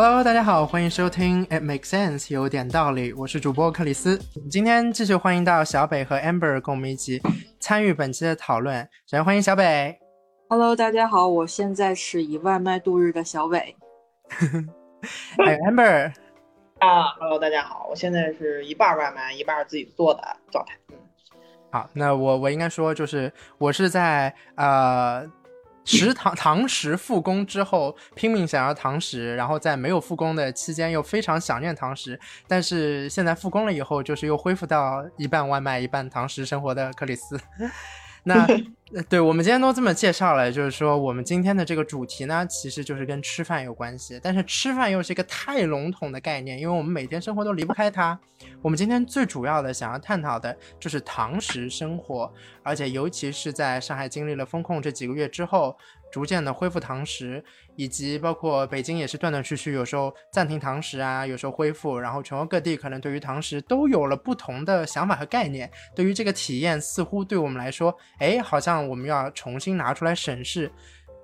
Hello，大家好，欢迎收听 It Makes Sense，有点道理。我是主播克里斯。今天继续欢迎到小北和 Amber 跟我们一起参与本期的讨论。首先欢迎小北。Hello，大家好，我现在是以外卖度日的小伟。还 有 Amber。啊，Hello，大家好，我现在是一半外卖，一半自己做的状态。嗯，好，那我我应该说就是我是在呃食堂堂食复工之后拼命想要堂食，然后在没有复工的期间又非常想念堂食，但是现在复工了以后，就是又恢复到一半外卖一半堂食生活的克里斯。那对我们今天都这么介绍了，就是说我们今天的这个主题呢，其实就是跟吃饭有关系，但是吃饭又是一个太笼统的概念，因为我们每天生活都离不开它。我们今天最主要的想要探讨的就是堂食生活，而且尤其是在上海经历了风控这几个月之后，逐渐的恢复堂食，以及包括北京也是断断续续，有时候暂停堂食啊，有时候恢复，然后全国各地可能对于堂食都有了不同的想法和概念。对于这个体验，似乎对我们来说，哎，好像我们要重新拿出来审视。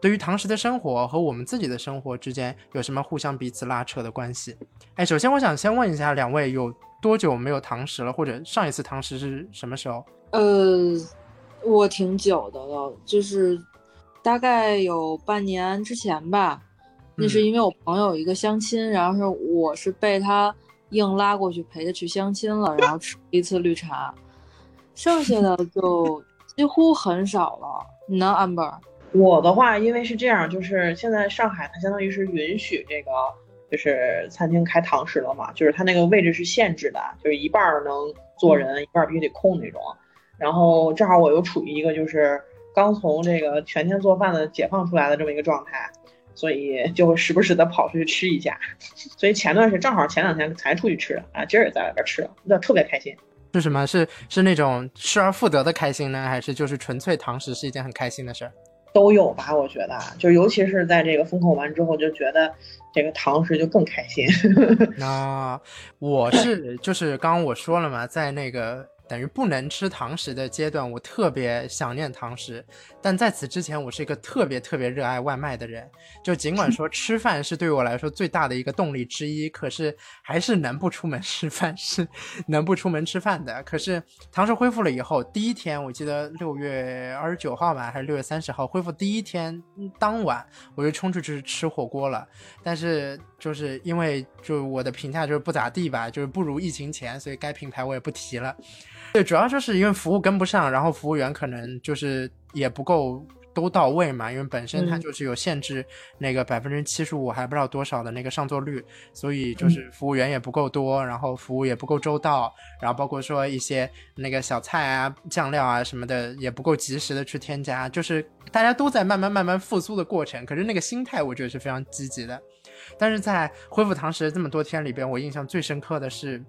对于堂食的生活和我们自己的生活之间有什么互相彼此拉扯的关系？哎，首先我想先问一下两位，有多久没有堂食了？或者上一次堂食是什么时候？呃，我挺久的了，就是大概有半年之前吧。那是因为我朋友有一个相亲，然后是我是被他硬拉过去陪他去相亲了，然后吃一次绿茶，剩下的 就几乎很少了。你呢，amber？我的话，因为是这样，就是现在上海它相当于是允许这个就是餐厅开堂食了嘛，就是它那个位置是限制的，就是一半能坐人，一半必须得空那种。然后正好我又处于一个就是刚从这个全天做饭的解放出来的这么一个状态，所以就会时不时的跑出去吃一下。所以前段时间正好前两天才出去吃的啊，今儿也在外边吃了，那特别开心。是什么？是是那种失而复得的开心呢，还是就是纯粹堂食是一件很开心的事儿？都有吧，我觉得，就尤其是在这个封控完之后，就觉得这个堂食就更开心。那我是就是刚刚我说了嘛，在那个等于不能吃堂食的阶段，我特别想念堂食。但在此之前，我是一个特别特别热爱外卖的人。就尽管 说吃饭是对我来说最大的一个动力之一，可是还是能不出门吃饭是能不出门吃饭的。可是堂食恢复了以后，第一天我记得六月二十九号吧，还是六月三十号恢复第一天当晚，我就冲出去吃火锅了。但是就是因为就我的评价就是不咋地吧，就是不如疫情前，所以该品牌我也不提了。对，主要就是因为服务跟不上，然后服务员可能就是也不够都到位嘛，因为本身它就是有限制那个百分之七十五还不知道多少的那个上座率，所以就是服务员也不够多，然后服务也不够周到，然后包括说一些那个小菜啊、酱料啊什么的也不够及时的去添加，就是大家都在慢慢慢慢复苏的过程，可是那个心态我觉得是非常积极的。但是在恢复堂食这么多天里边，我印象最深刻的是。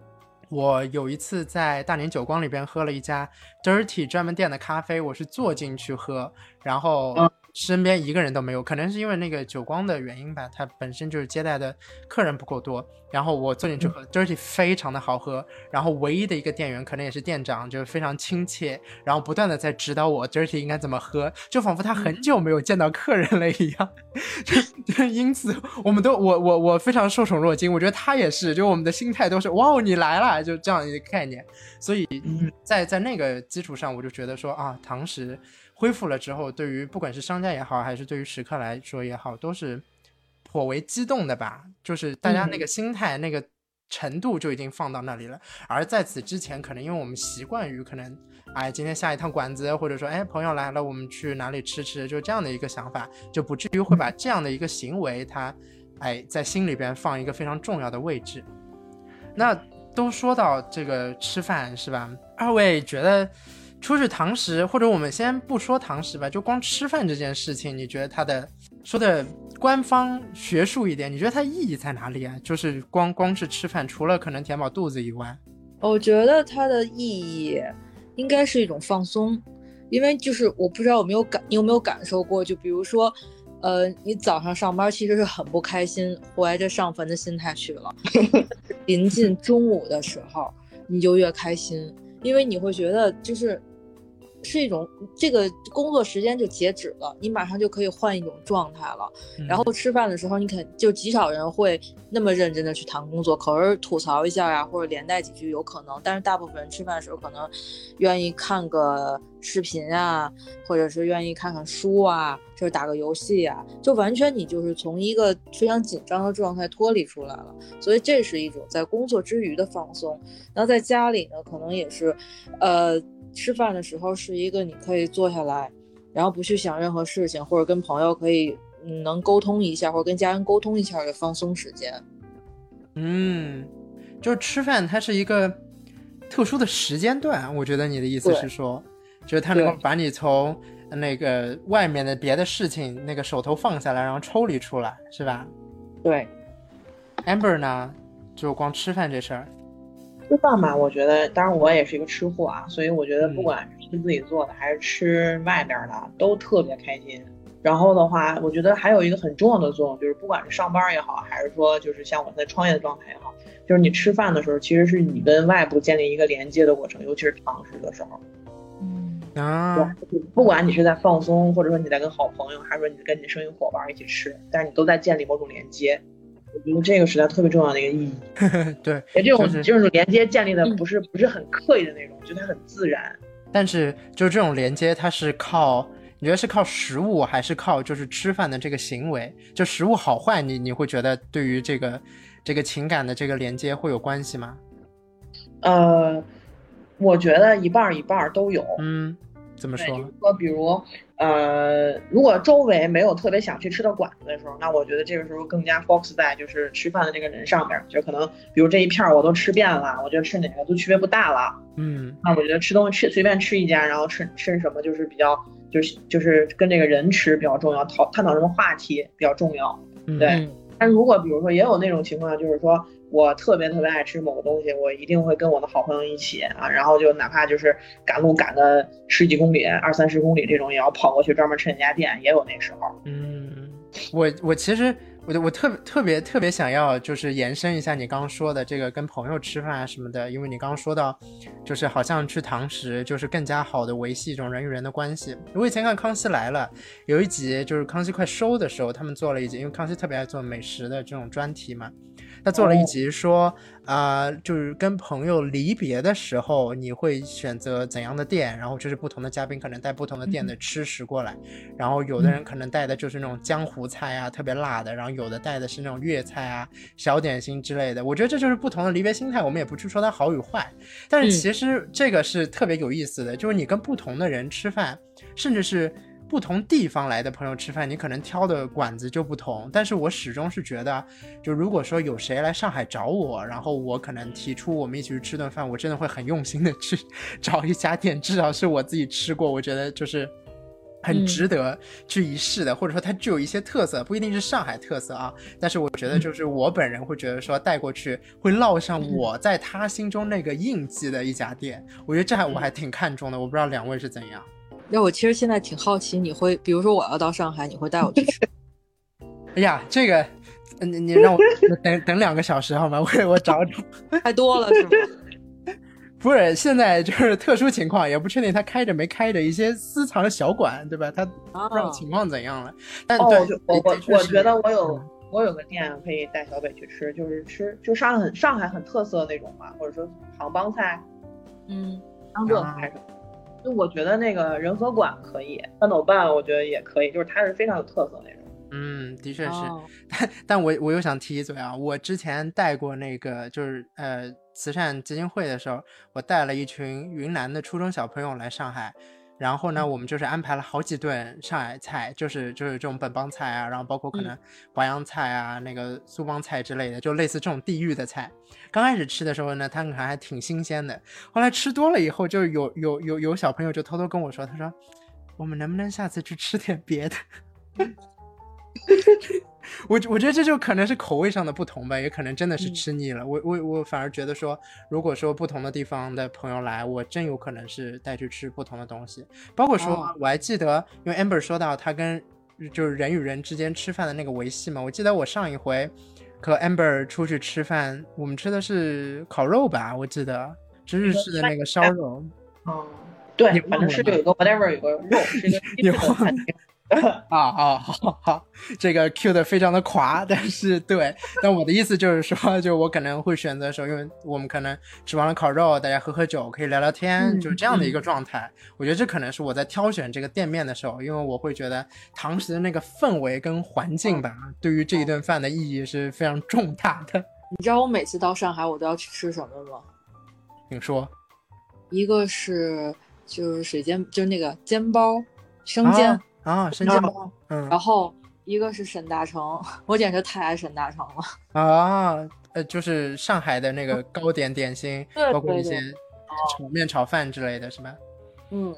我有一次在大年久光里边喝了一家 Dirty 专门店的咖啡，我是坐进去喝，然后身边一个人都没有，可能是因为那个久光的原因吧，他本身就是接待的客人不够多。然后我坐进去喝，Dirty 非常的好喝，然后唯一的一个店员可能也是店长，就是非常亲切，然后不断的在指导我 Dirty 应该怎么喝，就仿佛他很久没有见到客人了一样。就因此，我们都我我我非常受宠若惊，我觉得他也是，就我们的心态都是哇哦你来了，就这样一个概念。所以在在那个基础上，我就觉得说啊，堂食恢复了之后，对于不管是商家也好，还是对于食客来说也好，都是颇为激动的吧。就是大家那个心态、那个程度就已经放到那里了。而在此之前，可能因为我们习惯于可能，哎，今天下一趟馆子，或者说哎朋友来了，我们去哪里吃吃，就这样的一个想法，就不至于会把这样的一个行为，它哎在心里边放一个非常重要的位置。那都说到这个吃饭是吧？二位觉得出去堂食，或者我们先不说堂食吧，就光吃饭这件事情，你觉得它的说的官方学术一点，你觉得它意义在哪里啊？就是光光是吃饭，除了可能填饱肚子以外，我觉得它的意义应该是一种放松，因为就是我不知道有没有感，你有没有感受过？就比如说。呃，你早上上班其实是很不开心，怀着上坟的心态去了。临近中午的时候，你就越开心，因为你会觉得就是是一种这个工作时间就截止了，你马上就可以换一种状态了。然后吃饭的时候，你肯就极少人会那么认真的去谈工作，可是吐槽一下呀，或者连带几句有可能。但是大部分人吃饭的时候，可能愿意看个视频啊，或者是愿意看看书啊，就是打个游戏啊，就完全你就是从一个非常紧张的状态脱离出来了。所以这是一种在工作之余的放松。然后在家里呢，可能也是，呃。吃饭的时候是一个你可以坐下来，然后不去想任何事情，或者跟朋友可以嗯能沟通一下，或者跟家人沟通一下的放松时间。嗯，就是吃饭，它是一个特殊的时间段。我觉得你的意思是说，就是它能够把你从那个外面的别的事情那个手头放下来，然后抽离出来，是吧？对。Amber 呢，就光吃饭这事儿。吃饭吧，我觉得，当然我也是一个吃货啊，所以我觉得不管是吃自己做的还是吃外边的，都特别开心。然后的话，我觉得还有一个很重要的作用，就是不管是上班也好，还是说就是像我在创业的状态也好，就是你吃饭的时候，其实是你跟外部建立一个连接的过程，尤其是堂食的时候。嗯啊，不管你是在放松，或者说你在跟好朋友，还是说你跟你的生意伙伴一起吃，但是你都在建立某种连接。我觉得这个时代特别重要的一个意义，对，这种这种连接建立的不是不是很刻意的那种，就它很自然。但是就是这种连接，它是靠你觉得是靠食物，还是靠就是吃饭的这个行为？就食物好坏，你你会觉得对于这个这个情感的这个连接会有关系吗？呃，我觉得一半一半都有。嗯。怎么说？说比如，呃，如果周围没有特别想去吃的馆子的时候，那我觉得这个时候更加 focus 在就是吃饭的这个人上面，就可能比如这一片我都吃遍了，我觉得吃哪个都区别不大了。嗯，那我觉得吃东西吃随便吃一家，然后吃吃什么就是比较就是就是跟这个人吃比较重要，讨探讨什么话题比较重要。对。但如果比如说也有那种情况，就是说。我特别特别爱吃某个东西，我一定会跟我的好朋友一起啊，然后就哪怕就是赶路赶个十几公里、二三十公里这种，也要跑过去专门吃那家店，也有那时候。嗯，我我其实我我特别特别特别想要就是延伸一下你刚刚说的这个跟朋友吃饭啊什么的，因为你刚刚说到，就是好像去堂食就是更加好的维系一种人与人的关系。我以前看《康熙来了》有一集就是康熙快收的时候，他们做了一集，因为康熙特别爱做美食的这种专题嘛。他做了一集说，啊，就是跟朋友离别的时候，你会选择怎样的店？然后就是不同的嘉宾可能带不同的店的吃食过来，然后有的人可能带的就是那种江湖菜啊，特别辣的，然后有的带的是那种粤菜啊、小点心之类的。我觉得这就是不同的离别心态。我们也不去说它好与坏，但是其实这个是特别有意思的，就是你跟不同的人吃饭，甚至是。不同地方来的朋友吃饭，你可能挑的馆子就不同。但是我始终是觉得，就如果说有谁来上海找我，然后我可能提出我们一起去吃顿饭，我真的会很用心的去找一家店，至少是我自己吃过，我觉得就是很值得去一试的，或者说它具有一些特色，不一定是上海特色啊。但是我觉得就是我本人会觉得说带过去会烙上我在他心中那个印记的一家店，我觉得这还我还挺看重的。我不知道两位是怎样。那我其实现在挺好奇，你会比如说我要到上海，你会带我去吃？哎呀，这个，你你让我 等等两个小时好吗？我我找找。太多了是吗？不是，现在就是特殊情况，也不确定他开着没开着，一些私藏的小馆，对吧？他不知道情况怎样了。但对，我我我觉得我有我有个店可以带小北去吃，就是吃就上海很上海很特色的那种嘛，或者说杭帮菜，嗯，江浙菜什么。就我觉得那个人和馆可以，三斗半我觉得也可以，就是它是非常有特色那种。嗯，的确是，但但我我又想提一嘴啊，我之前带过那个就是呃慈善基金会的时候，我带了一群云南的初中小朋友来上海。然后呢，我们就是安排了好几顿上海菜，就是就是这种本帮菜啊，然后包括可能淮扬菜啊、那个苏帮菜之类的，就类似这种地域的菜。刚开始吃的时候呢，他们还还挺新鲜的。后来吃多了以后，就有有有有小朋友就偷偷跟我说，他说：“我们能不能下次去吃点别的？” 我我觉得这就可能是口味上的不同吧，也可能真的是吃腻了。我我我反而觉得说，如果说不同的地方的朋友来，我真有可能是带去吃不同的东西。包括说，我还记得，因为 Amber 说到他跟就是人与人之间吃饭的那个维系嘛。我记得我上一回和 Amber 出去吃饭，我们吃的是烤肉吧？我记得是日式的那个烧肉。哦，对你，反正是有一个 whatever 有个肉，是一个 你西式的餐厅。啊 啊，好好，这个 Q 的非常的垮，但是对，但我的意思就是说，就我可能会选择说，因为我们可能吃完了烤肉，大家喝喝酒，可以聊聊天，嗯就是这样的一个状态。我觉得这可能是我在挑选这个店面的时候，因为我会觉得堂食的那个氛围跟环境吧，对于这一顿饭的意义是非常重大的。你知道我每次到上海我都要去吃什么吗？你说，一个是就是水煎，就是那个煎包，生煎，啊啊，生煎包，嗯然后一个是沈大成，我简直太爱沈大成了。啊，呃，就是上海的那个 糕点点心，对包括一些炒面、炒饭之类的，是吧？嗯，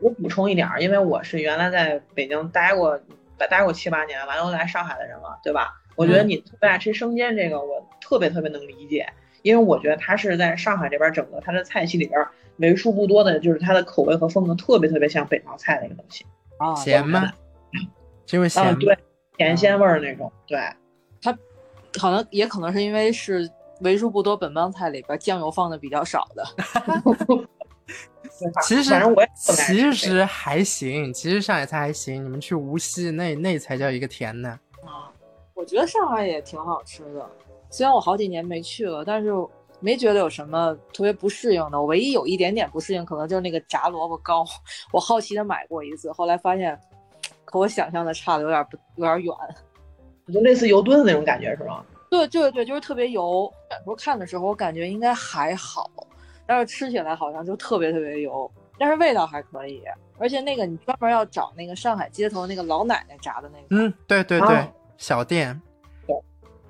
我补充一点儿，因为我是原来在北京待过待待过七八年，完了又来上海的人了，对吧？我觉得嗯你特别爱吃生煎这个，我特别特别能理解，因为我觉得它是在上海这边整个它的菜系里边为数不多的，就是它的口味和风格特别特别像北方菜的一个东西。啊，咸吗？是因为咸啊，对，甜鲜味儿那种，对。它可能也可能是因为是为数不多本帮菜里边酱油放的比较少的。其实其实还行，其实上海菜还行。你们去无锡那那才叫一个甜呢。啊我觉得上海也挺好吃的，虽然我好几年没去了，但是没觉得有什么特别不适应的。我唯一有一点点不适应，可能就是那个炸萝卜糕。我好奇的买过一次，后来发现和我想象的差的有点不有点远。就类似油墩的那种感觉是吗？对对对，就是特别油。远时候看的时候，我感觉应该还好，但是吃起来好像就特别特别油，但是味道还可以。而且那个你专门要找那个上海街头那个老奶奶炸的那个，嗯，对对对，啊小店对。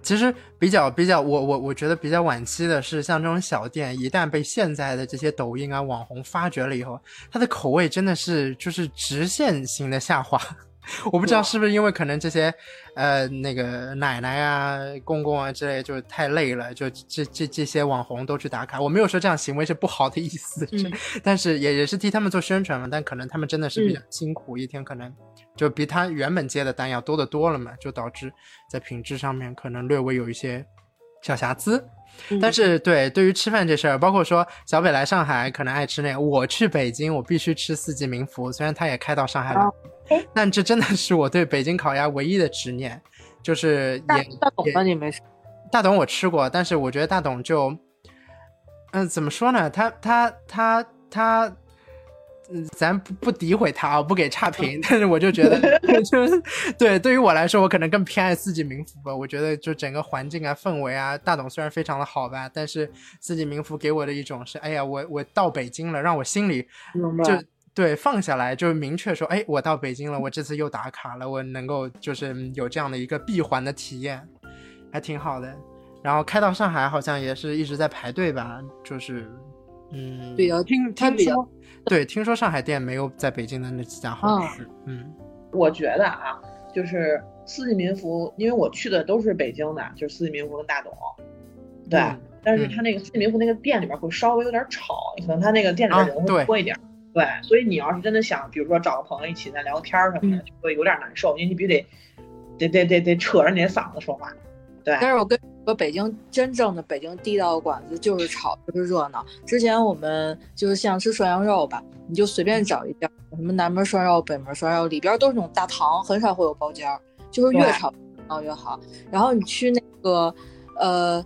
其实比较比较，我我我觉得比较惋惜的是，像这种小店，一旦被现在的这些抖音啊网红发掘了以后，它的口味真的是就是直线型的下滑。我不知道是不是因为可能这些，呃，那个奶奶啊、公公啊之类，就是太累了，就这这这些网红都去打卡。我没有说这样行为是不好的意思，嗯 但是也也是替他们做宣传嘛。但可能他们真的是比较辛苦，一天可能就比他原本接的单要多得多了嘛，就导致在品质上面可能略微有一些小瑕疵。但是对对于吃饭这事儿，包括说小北来上海可能爱吃那个，我去北京我必须吃四季民福，虽然他也开到上海来，哎但这真的是我对北京烤鸭唯一的执念，就是也大董你没吃？大董我吃过，但是我觉得大董就，嗯、怎么说呢？他他他他，嗯，咱不不诋毁他啊，不给差评，但是我就觉得，就是对对于我来说，我可能更偏爱四季民福吧。我觉得就整个环境啊、氛围啊，大董虽然非常的好吧，但是四季民福给我的一种是，哎呀，我我到北京了，让我心里就对放下来，就是明确说，哎，我到北京了，我这次又打卡了，我能够就是嗯有这样的一个闭环的体验，还挺好的。然后开到上海好像也是一直在排队吧，就是嗯，比较听听它比较说，对，听说上海店没有在北京的那几家好吃，嗯我觉得啊，就是四季民福，因为我去的都是北京的，就是四季民福跟大董，对。嗯但是他那个四季民福那个店里边会稍微有点吵，可能他那个店里边人会多一点。对，所以你要是真的想，比如说找个朋友一起再聊个天儿什么的，嗯就会有点难受，因为你必须得得得得得扯着你的嗓子说话。对，但是我跟你说，北京真正的北京地道的馆子就是吵，就是热闹。之前我们就是像吃涮羊肉吧，你就随便找一家，什么南门涮肉、北门涮肉，里边都是那种大堂，很少会有包间儿，就是越对吵闹越好。然后你去那个呃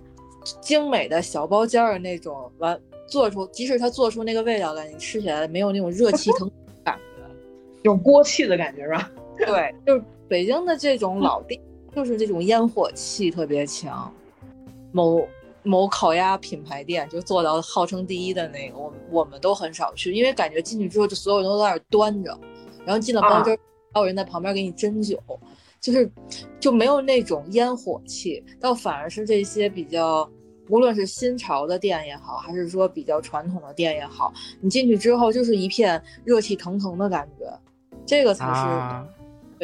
精美的小包间儿的那种，完做出，即使它做出那个味道来，你吃起来没有那种热气腾腾的感觉。有锅气的感觉是吧？对，就是北京的这种老店，就是这种烟火气特别强。某某烤鸭品牌店就做到号称第一的那个，我我们都很少去，因为感觉进去之后就所有人都在那儿端着，然后进了包间，还有人在旁边给你斟酒，就是就没有那种烟火气，倒反而是这些比较。无论是新潮的店也好，还是说比较传统的店也好，你进去之后就是一片热气腾腾的感觉，这个才是啊，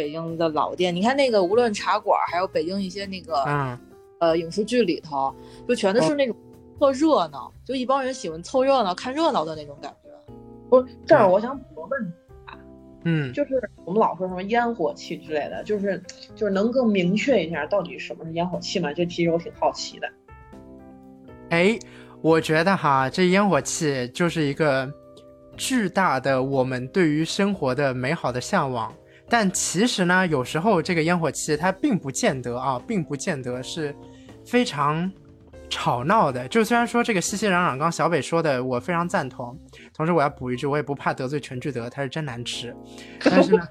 北京的老店，你看那个，无论茶馆，还有北京一些那个、嗯呃影视剧里头，就全都是那种特热闹，就一帮人喜欢凑热闹、看热闹的那种感觉。不是，这儿我想补个问题，嗯，就是我们老说什么烟火气之类的，就是就是能更明确一下到底什么是烟火气吗？这其实我挺好奇的。哎，我觉得哈，这烟火气就是一个巨大的我们对于生活的美好的向往。但其实呢，有时候这个烟火气它并不见得啊，并不见得是非常吵闹的。就虽然说这个熙熙攘攘，刚小北说的我非常赞同，同时我要补一句，我也不怕得罪全聚德，它是真难吃。但是呢，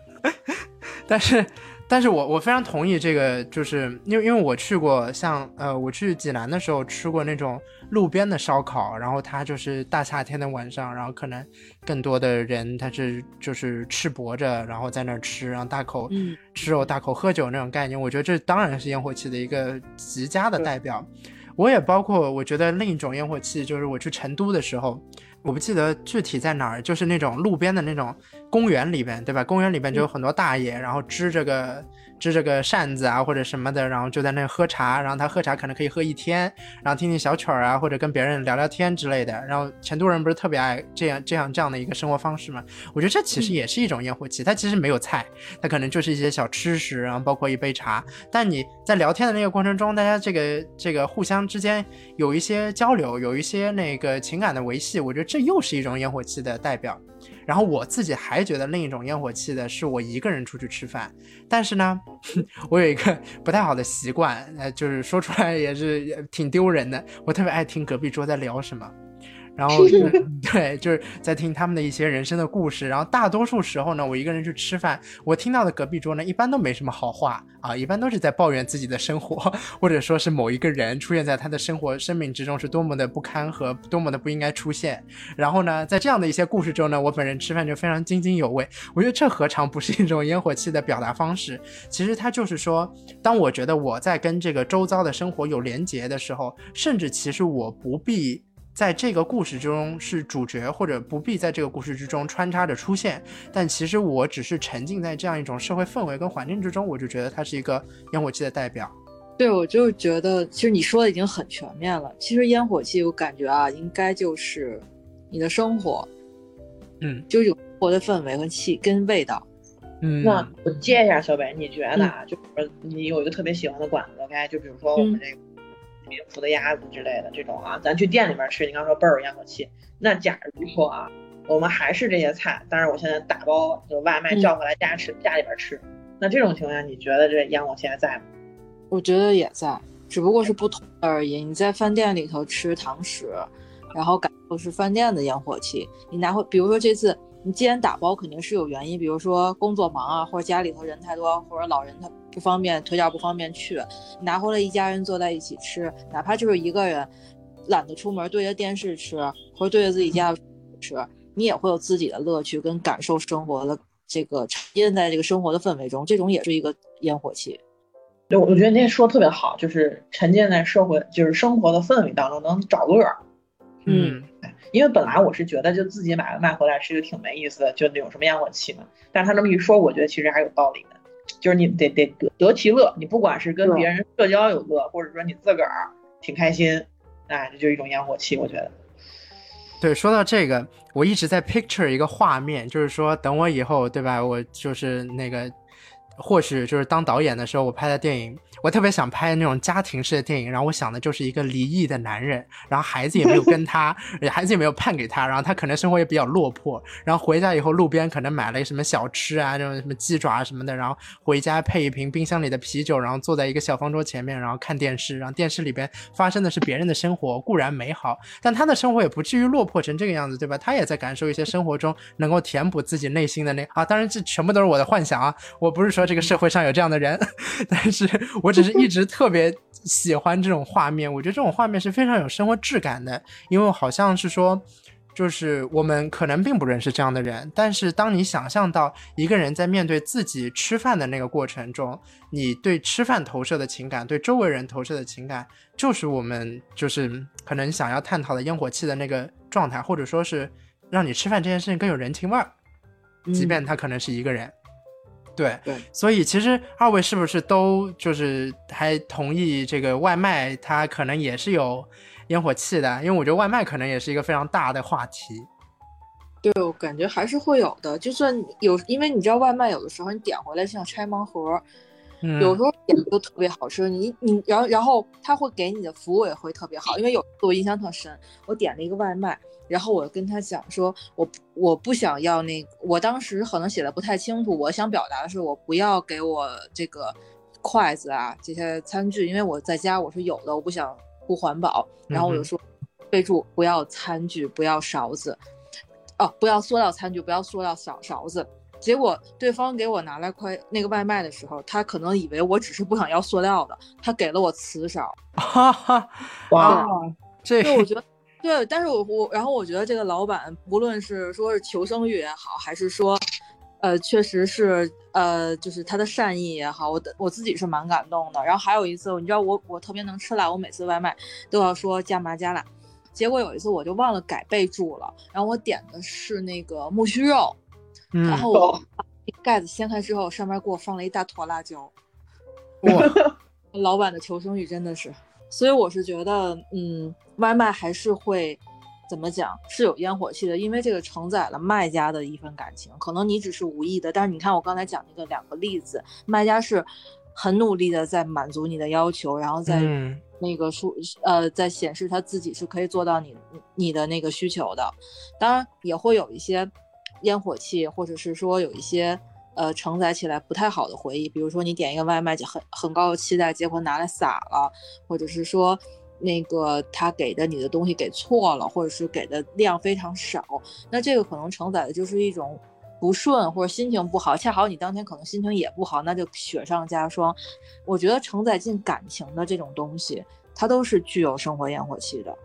但是。但是我我非常同意这个，就是因为因为我去过像呃我去济南的时候吃过那种路边的烧烤，然后它就是大夏天的晚上，然后可能更多的人他是就是赤膊着，然后在那儿吃，然后大口吃肉大口喝酒那种概念，我觉得这当然是烟火气的一个极佳的代表。我也包括我觉得另一种烟火气就是我去成都的时候。我不记得具体在哪儿，就是那种路边的那种公园里边，对吧？公园里边就有很多大爷，然后支着个。支着个扇子啊，或者什么的，然后就在那喝茶，然后他喝茶可能可以喝一天，然后听听小曲儿啊，或者跟别人聊聊天之类的。然后成都人不是特别爱这样这样这样的一个生活方式吗？我觉得这其实也是一种烟火气，它其实没有菜，它可能就是一些小吃食，然后包括一杯茶。但你在聊天的那个过程中，大家这个这个互相之间有一些交流，有一些那个情感的维系，我觉得这又是一种烟火气的代表。然后我自己还觉得另一种烟火气的是我一个人出去吃饭，但是呢，我有一个不太好的习惯，呃，就是说出来也是挺丢人的，我特别爱听隔壁桌在聊什么。然后 对，就是在听他们的一些人生的故事。然后大多数时候呢，我一个人去吃饭，我听到的隔壁桌呢，一般都没什么好话啊，一般都是在抱怨自己的生活，或者说是某一个人出现在他的生活生命之中是多么的不堪和多么的不应该出现。然后呢，在这样的一些故事中呢，我本人吃饭就非常津津有味。我觉得这何尝不是一种烟火气的表达方式？其实它就是说，当我觉得我在跟这个周遭的生活有连结的时候，甚至其实我不必。在这个故事中是主角，或者不必在这个故事之中穿插着出现，但其实我只是沉浸在这样一种社会氛围跟环境之中，我就觉得它是一个烟火气的代表。对，我就觉得其实你说的已经很全面了。其实烟火气，我感觉啊，应该就是你的生活，嗯，就有活的氛围和气跟味道。嗯，那我接一下小北，你觉得啊，就是你有一个特别喜欢的馆子，OK，就比如说我们这个。民福的鸭子之类的这种啊，咱去店里面吃，你刚说倍儿有烟火气。那假如说啊，我们还是这些菜，但是我现在打包就外卖叫回来家吃，家里边吃，那这种情况下，你觉得这烟火气还在吗？我觉得也在，只不过是不同而已。你在饭店里头吃堂食，然后感受是饭店的烟火气。你拿回，比如说这次你既然打包，肯定是有原因，比如说工作忙啊，或者家里头人太多，或者老人他。不方便，腿脚不方便去，拿回来一家人坐在一起吃，哪怕就是一个人懒得出门，对着电视吃，或者对着自己家吃，你也会有自己的乐趣跟感受生活的这个沉浸在这个生活的氛围中，这种也是一个烟火气。对，我觉得那说的特别好，就是沉浸在社会就是生活的氛围当中，能找乐儿。嗯，因为本来我是觉得就自己买外卖回来吃就挺没意思的，就那种什么烟火气嘛。但是他这么一说，我觉得其实还有道理的。就是你得得得得其乐，你不管是跟别人社交有乐，或者说你自个儿挺开心，哎，这就是一种烟火气，我觉得。对，说到这个，我一直在 picture 一个画面，就是说等我以后，对吧？我就是那个，或许就是当导演的时候，我拍的电影。我特别想拍那种家庭式的电影，然后我想的就是一个离异的男人，然后孩子也没有跟他，孩子也没有判给他，然后他可能生活也比较落魄，然后回家以后路边可能买了什么小吃啊，这种什么鸡爪什么的，然后回家配一瓶冰箱里的啤酒，然后坐在一个小方桌前面，然后看电视，然后电视里边发生的是别人的生活，固然美好，但他的生活也不至于落魄成这个样子，对吧？他也在感受一些生活中能够填补自己内心的那啊，当然这全部都是我的幻想啊，我不是说这个社会上有这样的人，但是我。只是一直特别喜欢这种画面，我觉得这种画面是非常有生活质感的，因为好像是说，就是我们可能并不认识这样的人，但是当你想象到一个人在面对自己吃饭的那个过程中，你对吃饭投射的情感，对周围人投射的情感，就是我们就是可能想要探讨的烟火气的那个状态，或者说是让你吃饭这件事情更有人情味儿，即便他可能是一个人。对对，所以其实二位是不是都就是还同意这个外卖它可能也是有烟火气的？因为我觉得外卖可能也是一个非常大的话题。对，我感觉还是会有的。就算有，因为你知道外卖有的时候你点回来像拆盲盒，嗯。有时候点的就特别好吃，你你然后然后他会给你的服务也会特别好，因为有我印象特深，我点了一个外卖，然后我跟他讲说，我我不想要那个，我当时可能写的不太清楚，我想表达的是我不要给我这个筷子啊这些餐具，因为我在家我是有的，我不想不环保，然后我就说备注不要餐具，不要勺子，哦，不要塑料餐具，不要塑料勺勺子。结果对方给我拿来快那个外卖的时候，他可能以为我只是不想要塑料的，他给了我瓷勺。哈哈，哇，这对，我觉得对，但是我我然后我觉得这个老板不论是说是求生欲也好，还是说，呃，确实是呃，就是他的善意也好，我的我自己是蛮感动的。然后还有一次，你知道我我特别能吃辣，我每次外卖都要说加麻加辣。结果有一次我就忘了改备注了，然后我点的是那个木须肉，嗯然后我把盖子掀开之后，上面给我放了一大坨辣椒。哇，老板的求生欲真的是，所以我是觉得，嗯，外卖还是会怎么讲是有烟火气的，因为这个承载了卖家的一份感情。可能你只是无意的，但是你看我刚才讲那个两个例子，卖家是很努力的在满足你的要求，然后在嗯那个说呃，在显示他自己是可以做到你你的那个需求的。当然也会有一些烟火气，或者是说有一些呃承载起来不太好的回忆，比如说你点一个外卖就，很很高的期待，结果拿来撒了，或者是说那个他给的你的东西给错了，或者是给的量非常少，那这个可能承载的就是一种。不顺或者心情不好，恰好你当天可能心情也不好，那就雪上加霜。我觉得承载进感情的这种东西，它都是具有生活烟火气的。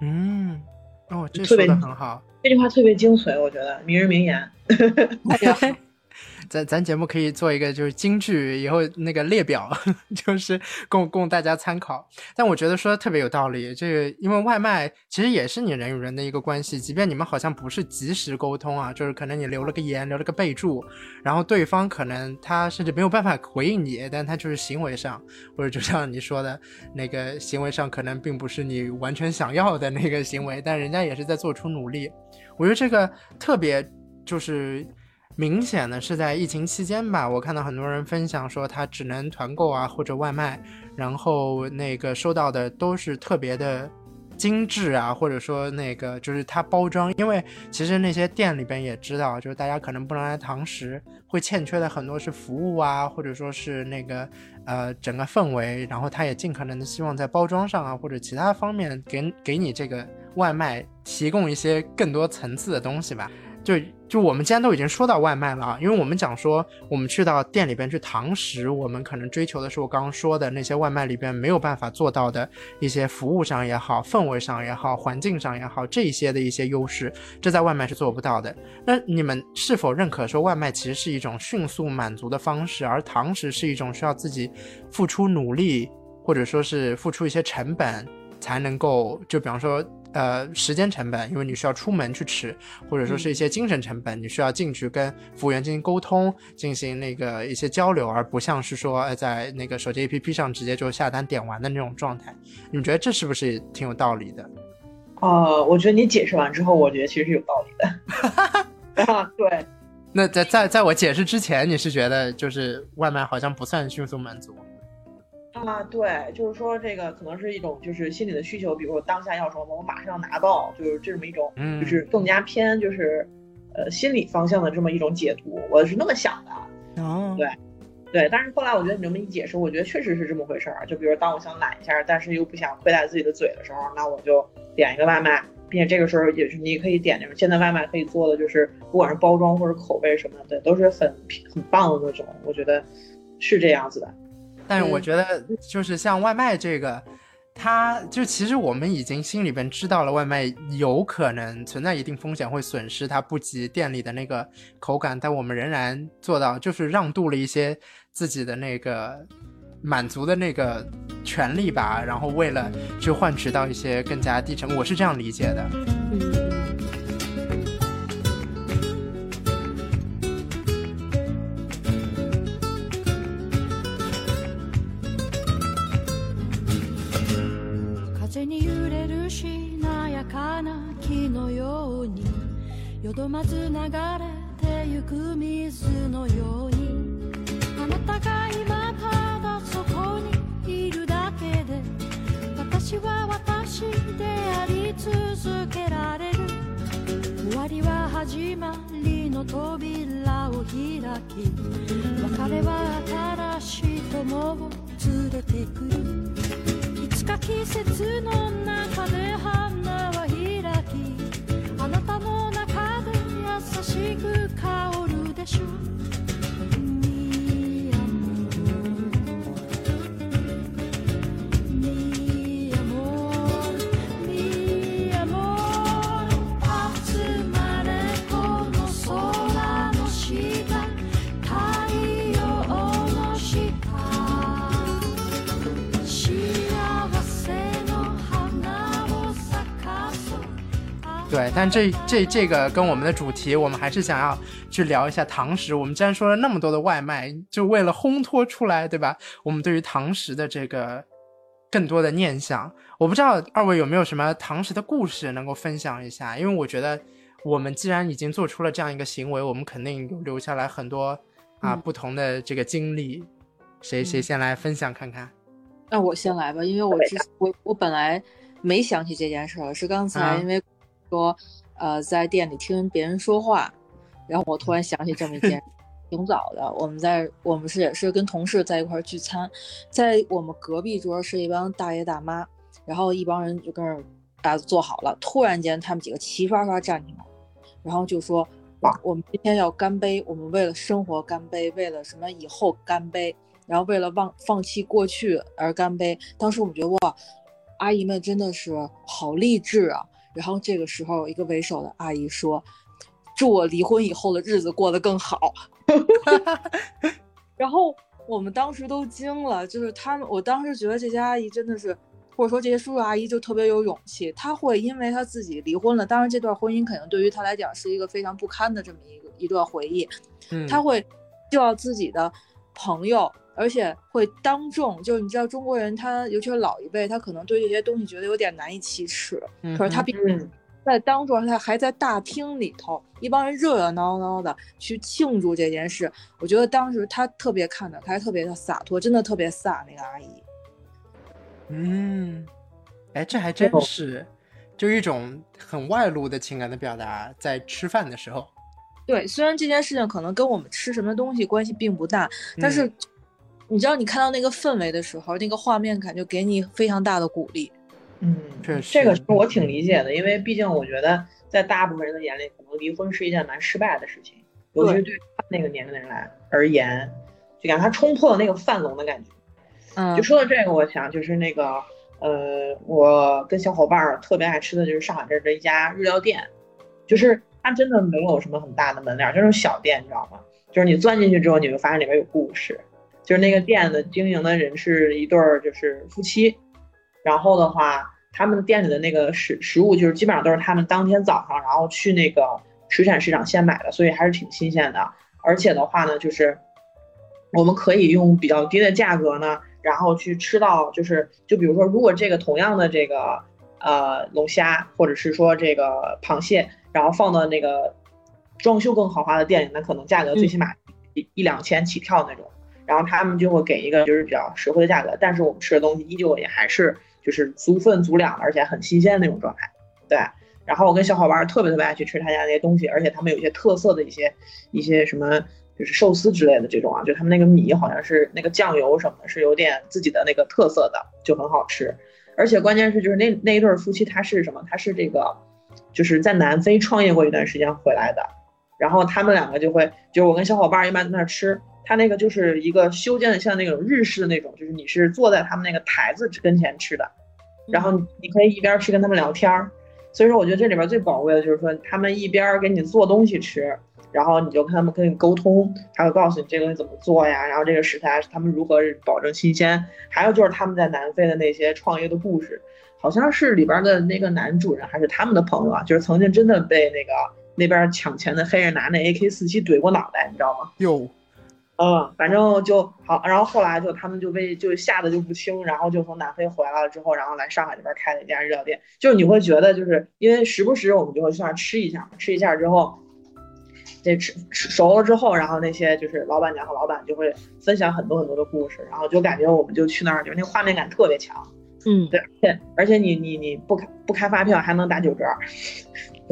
嗯，哦，这特别说的很好。这句话特别精髓，我觉得名人名言。咱咱节目可以做一个就是京剧以后那个列表，就是供供大家参考。但我觉得说的特别有道理，这个因为外卖其实也是你人与人的一个关系，即便你们好像不是及时沟通啊，就是可能你留了个言，留了个备注，然后对方可能他甚至没有办法回应你，但他就是行为上，或者就像你说的那个行为上，可能并不是你完全想要的那个行为，但人家也是在做出努力。我觉得这个特别就是明显的是在疫情期间吧，我看到很多人分享说他只能团购啊或者外卖，然后那个收到的都是特别的精致啊，或者说那个就是它包装，因为其实那些店里边也知道，就是大家可能不能来堂食，会欠缺的很多是服务啊，或者说是那个呃整个氛围，然后他也尽可能的希望在包装上啊或者其他方面给给你这个外卖提供一些更多层次的东西吧。就就我们既然都已经说到外卖了啊，因为我们讲说我们去到店里边去堂食，我们可能追求的是我刚刚说的那些外卖里边没有办法做到的一些服务上也好、氛围上也好、环境上也好这一些的一些优势，这在外卖是做不到的。那你们是否认可说外卖其实是一种迅速满足的方式，而堂食是一种需要自己付出努力或者说是付出一些成本才能够，就比方说。呃，时间成本，因为你需要出门去吃，或者说是一些精神成本，你需要进去跟服务员进行沟通，进行那个一些交流，而不像是说呃在那个手机 APP 上直接就下单点完的那种状态。你们觉得这是不是挺有道理的？呃，我觉得你解释完之后，我觉得其实是有道理的。啊，对，那在在在我解释之前，你是觉得就是外卖好像不算迅速满足？啊，对，就是说这个可能是一种就是心理的需求，比如说当下要什么，我马上要拿到，就是这么一种，嗯就是更加偏就是呃心理方向的这么一种解读，我是那么想的。哦对对，但是后来我觉得你这么一解释，我觉得确实是这么回事儿。就比如当我想懒一下，但是又不想亏待自己的嘴的时候，那我就点一个外卖，并且这个时候也是你可以点那种现在外卖可以做的，就是不管是包装或者口味什么的，都是很很棒的那种。我觉得是这样子的。但是我嗯觉得就是像外卖这个，它就其实我们已经心里边知道了，外卖有可能存在一定风险，会损失它不及店里的那个口感，但我们仍然做到，就是让渡了一些自己的那个满足的那个权利吧，然后为了去换取到一些更加低成，我是这样理解的。嗯，よどまず流れてゆく水のように。あなたが今ただそこにいるだけで私は私であり続けられる。終わりは始まりの扉を開き別れは新しい友を連れてくる。いつか季節の中で離れ優しく香るでしょ对，但这这这个跟我们的主题，我们还是想要去聊一下堂食。我们既然说了那么多的外卖，就为了烘托出来，对吧？我们对于堂食的这个更多的念想，我不知道二位有没有什么堂食的故事能够分享一下？因为我觉得我们既然已经做出了这样一个行为，我们肯定有留下来很多啊、嗯不同的这个经历。谁谁先来分享看看？那我先来吧，因为我之我我本来没想起这件事儿，是刚才啊因为说、呃在店里听别人说话，然后我突然想起这么一件，挺早的，我们在我们是也是跟同事在一块聚餐，在我们隔壁桌是一帮大爷大妈，然后一帮人就跟那儿啊坐好了，突然间他们几个齐刷刷站起来，然后就说。我们今天要干杯，我们为了生活干杯，为了什么以后干杯，然后为了忘放弃过去而干杯。当时我们觉得哇，阿姨们真的是好励志啊。然后这个时候，一个为首的阿姨说：“祝我离婚以后的日子过得更好。”然后我们当时都惊了，就是他们，我当时觉得这些阿姨真的是，或者说这些叔叔阿姨就特别有勇气，他会因为他自己离婚了，当然这段婚姻肯定对于他来讲是一个非常不堪的这么一个一段回忆，嗯，他会就要自己的朋友，而且会当众，就是你知道中国人他尤其是老一辈，他可能对这些东西觉得有点难以启齿，嗯可是他并嗯，在当众，他还在大厅里头，一帮人热热闹闹的去庆祝这件事。我觉得当时他特别看得开，特别的洒脱，真的特别飒那个阿姨。嗯，哎，这还真是，就一种很外露的情感的表达，在吃饭的时候。对，虽然这件事情可能跟我们吃什么东西关系并不大，但是嗯你知道，你看到那个氛围的时候，那个画面感就给你非常大的鼓励。嗯，确实这个是我挺理解的，因为毕竟我觉得在大部分人的眼里，可能离婚是一件蛮失败的事情，尤其是对于他那个年龄的人来而言，就感觉他冲破了那个范笼的感觉。嗯就说到这个，我想就是那个，呃，我跟小伙伴儿特别爱吃的就是上海这儿的一家日料店，就是它真的没有什么很大的门脸儿，就是小店，你知道吗？就是你钻进去之后，你会发现里面有故事。就是那个店的经营的人是一对儿就是夫妻，然后的话，他们店里的那个食食物就是基本上都是他们当天早上然后去那个水产市场现买的，所以还是挺新鲜的。而且的话呢，就是我们可以用比较低的价格呢，然后去吃到就是就比如说，如果这个同样的这个呃龙虾或者是说这个螃蟹，然后放到那个装修更豪华的店里，那可能价格最起码一、一两千起跳那种。然后他们就会给一个就是比较实惠的价格，但是我们吃的东西依旧也还是就是足分足两的，而且很新鲜的那种状态。对，然后我跟小伙伴特别特别爱去吃他家那些东西，而且他们有一些特色的一些一些什么就是寿司之类的这种啊，就他们那个米好像是那个酱油什么的，是有点自己的那个特色的，就很好吃。而且关键是就是那那一对夫妻他是什么？他是这个就是在南非创业过一段时间回来的，然后他们两个就会就是我跟小伙伴一般在那吃。他那个就是一个修建的像那种日式的那种，就是你是坐在他们那个台子跟前吃的，然后你你可以一边去跟他们聊天儿。所以说，我觉得这里边最宝贵的就是说，他们一边给你做东西吃，然后你就跟他们跟你沟通，他会告诉你这个东西怎么做呀，然后这个食材他们如何保证新鲜。还有就是他们在南非的那些创业的故事，好像是里边的那个男主人还是他们的朋友啊，就是曾经真的被那个那边抢钱的黑人拿那 AK 四七怼过脑袋，你知道吗？有，嗯，反正就好，然后后来就他们就被就吓得就不轻，然后就从南非回来了之后，然后来上海这边开了一家日料店。就是你会觉得，就是因为时不时我们就会去那儿吃一下嘛，吃一下之后，这吃吃熟了之后，然后那些就是老板娘和老板就会分享很多很多的故事，然后就感觉我们就去那儿，就是那画面感特别强。嗯，对，而且而且你你你不开不开发票还能打九折，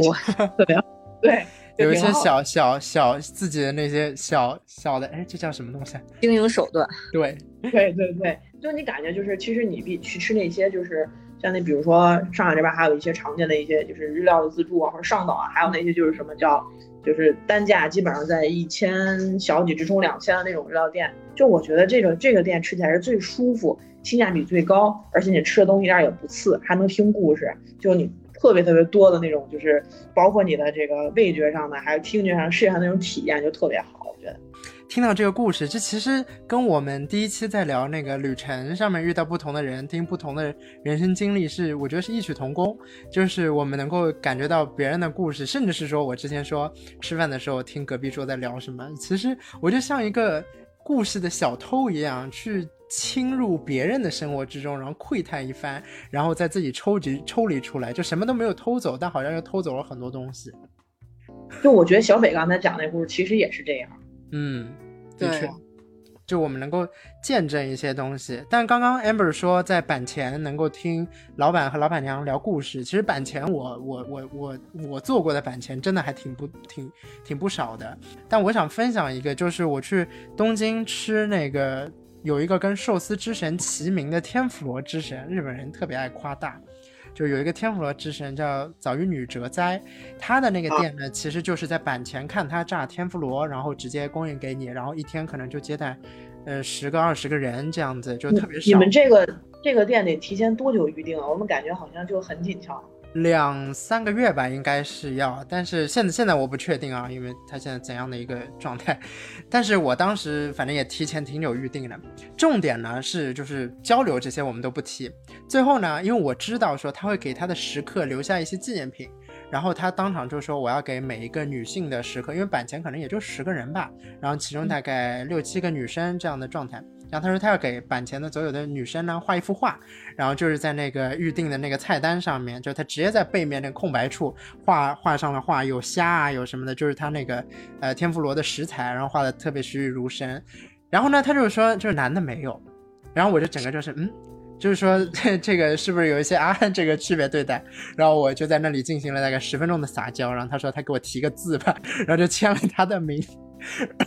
哇，特别好。对，就有一些小小小自己的那些小小的，哎，这叫什么东西啊？经营手段，对，对对对，就你感觉就是，其实你比去吃那些就是像那比如说上海这边还有一些常见的一些就是日料的自助啊，或者上岛啊，还有那些就是什么叫就是单价基本上在一千小几直冲两千的那种日料店，就我觉得这个这个店吃起来是最舒服，性价比最高，而且你吃的东西一点也不次，还能听故事，就你。特别特别多的那种，就是包括你的这个味觉上的，还有听觉上、视觉上那种体验，就特别好。我觉得，听到这个故事，这其实跟我们第一期在聊那个旅程上面遇到不同的人，听不同的人生经历是，我觉得是异曲同工。就是我们能够感觉到别人的故事，甚至是说我之前说吃饭的时候听隔壁桌在聊什么，其实我就像一个故事的小偷一样去。侵入别人的生活之中，然后窥探一番，然后再自己抽离抽离出来，就什么都没有偷走，但好像又偷走了很多东西。就我觉得小北刚才讲那故事其实也是这样。嗯，的确，就我们能够见证一些东西。但刚刚 Amber 说在板前能够听老板和老板娘聊故事，其实板前我我我我我做过的板前真的还挺不挺挺不少的。但我想分享一个，就是我去东京吃那个。有一个跟寿司之神齐名的天妇罗之神，日本人特别爱夸大。就有一个天妇罗之神叫早玉女哲哉，他的那个店呢，其实就是在板前看他炸天妇罗，然后直接供应给你，然后一天可能就接待，呃，十个二十个人这样子，就特别少。你们这个这个店得提前多久预定啊？我们感觉好像就很紧俏。两三个月吧，应该是要，但是现在现在我不确定啊，因为他现在怎样的一个状态。但是我当时反正也提前挺久预定的。重点呢是就是交流这些我们都不提。最后呢，因为我知道说他会给他的食客留下一些纪念品，然后他当场就说我要给每一个女性的食客，因为板前可能也就十个人吧，然后其中大概六七个女生这样的状态。然后他说他要给板前的所有的女生呢画一幅画，然后就是在那个预定的那个菜单上面，就他直接在背面那个空白处画画上了画，有虾啊有什么的，就是他那个呃天妇罗的食材，然后画的特别栩栩如生。然后呢，他就说就是男的没有，然后我就整个就是嗯，就是说 这这个是不是有一些啊 这个区别对待？然后我就在那里进行了大概十分钟的撒娇，然后他说他给我提个字吧，然后就签了他的名。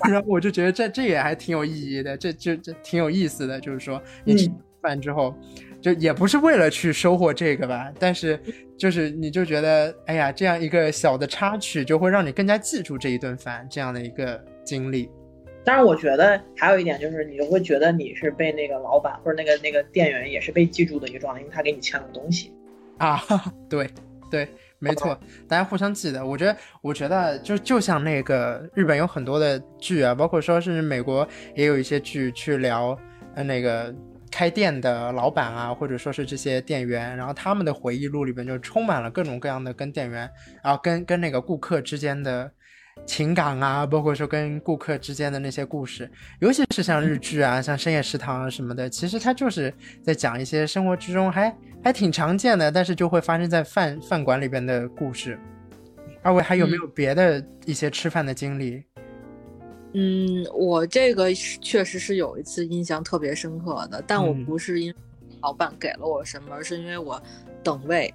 然后我就觉得这这也还挺有意义的，这就这挺有意思的，就是说你吃饭之后，就也不是为了去收获这个吧，但是就是你就觉得，哎呀，这样一个小的插曲就会让你更加记住这一顿饭这样的一个经历。当然，我觉得还有一点就是，你就会觉得你是被那个老板或者那个那个店员也是被记住的一个状态，因为他给你签了东西啊，对对。没错，大家互相记得。我觉得，我觉得就就像那个日本有很多的剧啊，包括说是美国也有一些剧去聊，呃，那个开店的老板啊，或者说是这些店员，然后他们的回忆录里边就充满了各种各样的跟店员，然后跟跟那个顾客之间的情感啊，包括说跟顾客之间的那些故事，尤其是像日剧啊，像深夜食堂啊什么的，其实它就是在讲一些生活之中还。还挺常见的，但是就会发生在饭饭馆里边的故事。二位还有没有别的一些吃饭的经历？嗯，我这个确实是有一次印象特别深刻的，但我不是因为老板给了我什么，而是因为我等位。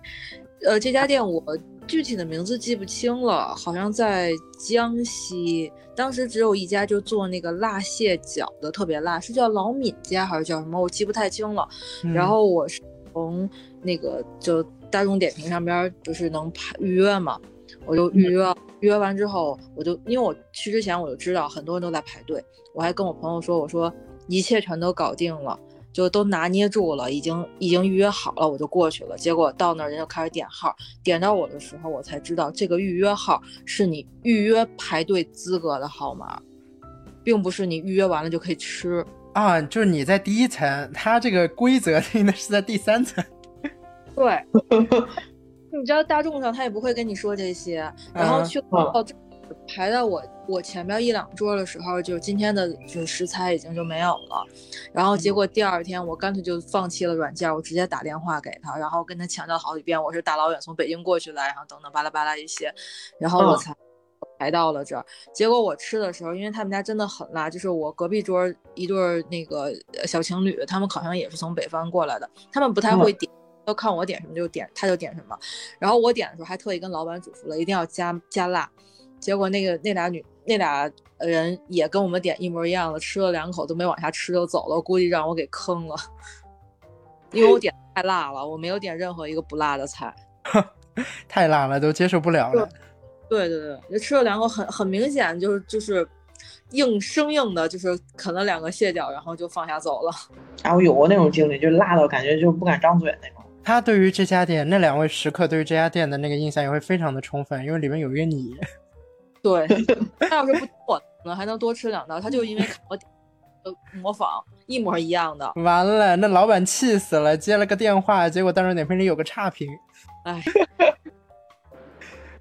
呃，这家店我具体的名字记不清了，好像在江西，当时只有一家就做那个辣蟹饺的，特别辣，是叫老闵家还是叫什么？我记不太清了。然后我是。从那个就大众点评上边就是能排预约嘛，我就预约，预约完之后我就因为我去之前我就知道很多人都在排队，我还跟我朋友说，我说一切全都搞定了，就都拿捏住了，已经已经预约好了，我就过去了。结果到那儿人就开始点号，点到我的时候我才知道这个预约号是你预约排队资格的号码，并不是你预约完了就可以吃。啊，就是你在第一层，它这个规则 应该是在第三层。对，你知道大众上他也不会跟你说这些，然后去到排到我我前面一两桌的时候，就今天的就食材已经就没有了，然后结果第二天我干脆就放弃了软件，我直接打电话给他，然后跟他强调好几遍我是大老远从北京过去的，然后等等巴拉巴拉一些，然后我才。排到了这儿。结果我吃的时候，因为他们家真的很辣，就是我隔壁桌一对儿那个呃小情侣，他们好像也是从北方过来的，他们不太会点，都看我点什么就点，他就点什么。然后我点的时候还特意跟老板嘱咐了，一定要加加辣。结果那个那俩女那俩人也跟我们点一模一样的，吃了两口都没往下吃就走了，估计让我给坑了，因为我点太辣了，我没有点任何一个不辣的菜。太辣了，都接受不了了。对对对，就吃了两口，很很明显就是就是硬生硬的，就是啃了两个蟹脚，然后就放下走了。然后有过那种经历，就辣到感觉就不敢张嘴那种。他对于这家店那两位食客对于这家店的那个印象也会非常的充分，因为里面有一个你。对，他要是不我可能还能多吃两道，他就因为看我呃模仿一模一样的，完了，那老板气死了，接了个电话，结果当时点评里有个差评。哎，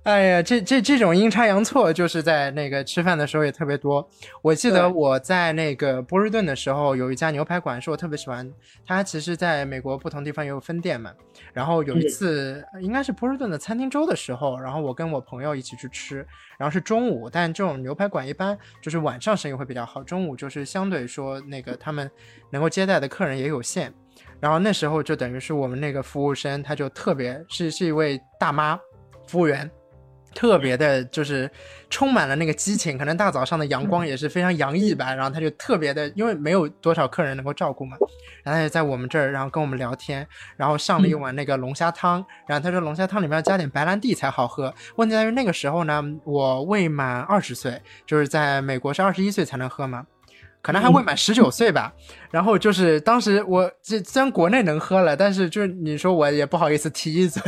哎呀，这这这种阴差阳错，就是在那个吃饭的时候也特别多。我记得我在那个波士顿的时候，有一家牛排馆是我特别喜欢，它其实在美国不同地方也有分店嘛。然后有一嗯次，应该是波士顿的餐厅周的时候，然后我跟我朋友一起去吃，然后是中午，但这种牛排馆一般就是晚上生意会比较好，中午就是相对说那个他们能够接待的客人也有限。然后那时候就等于是我们那个服务生，他就特别是是一位大妈服务员，特别的就是充满了那个激情，可能大早上的阳光也是非常洋溢吧。然后他就特别的，因为没有多少客人能够照顾嘛，然后他就在我们这儿，然后跟我们聊天，然后上了一碗那个龙虾汤，然后他说龙虾汤里面要加点白兰地才好喝。问题在于那个时候呢，我未满二十岁，就是在美国是二十一岁才能喝嘛。可能还未满十九岁吧，然后就是当时我这虽然国内能喝了，但是就是你说我也不好意思提一嘴，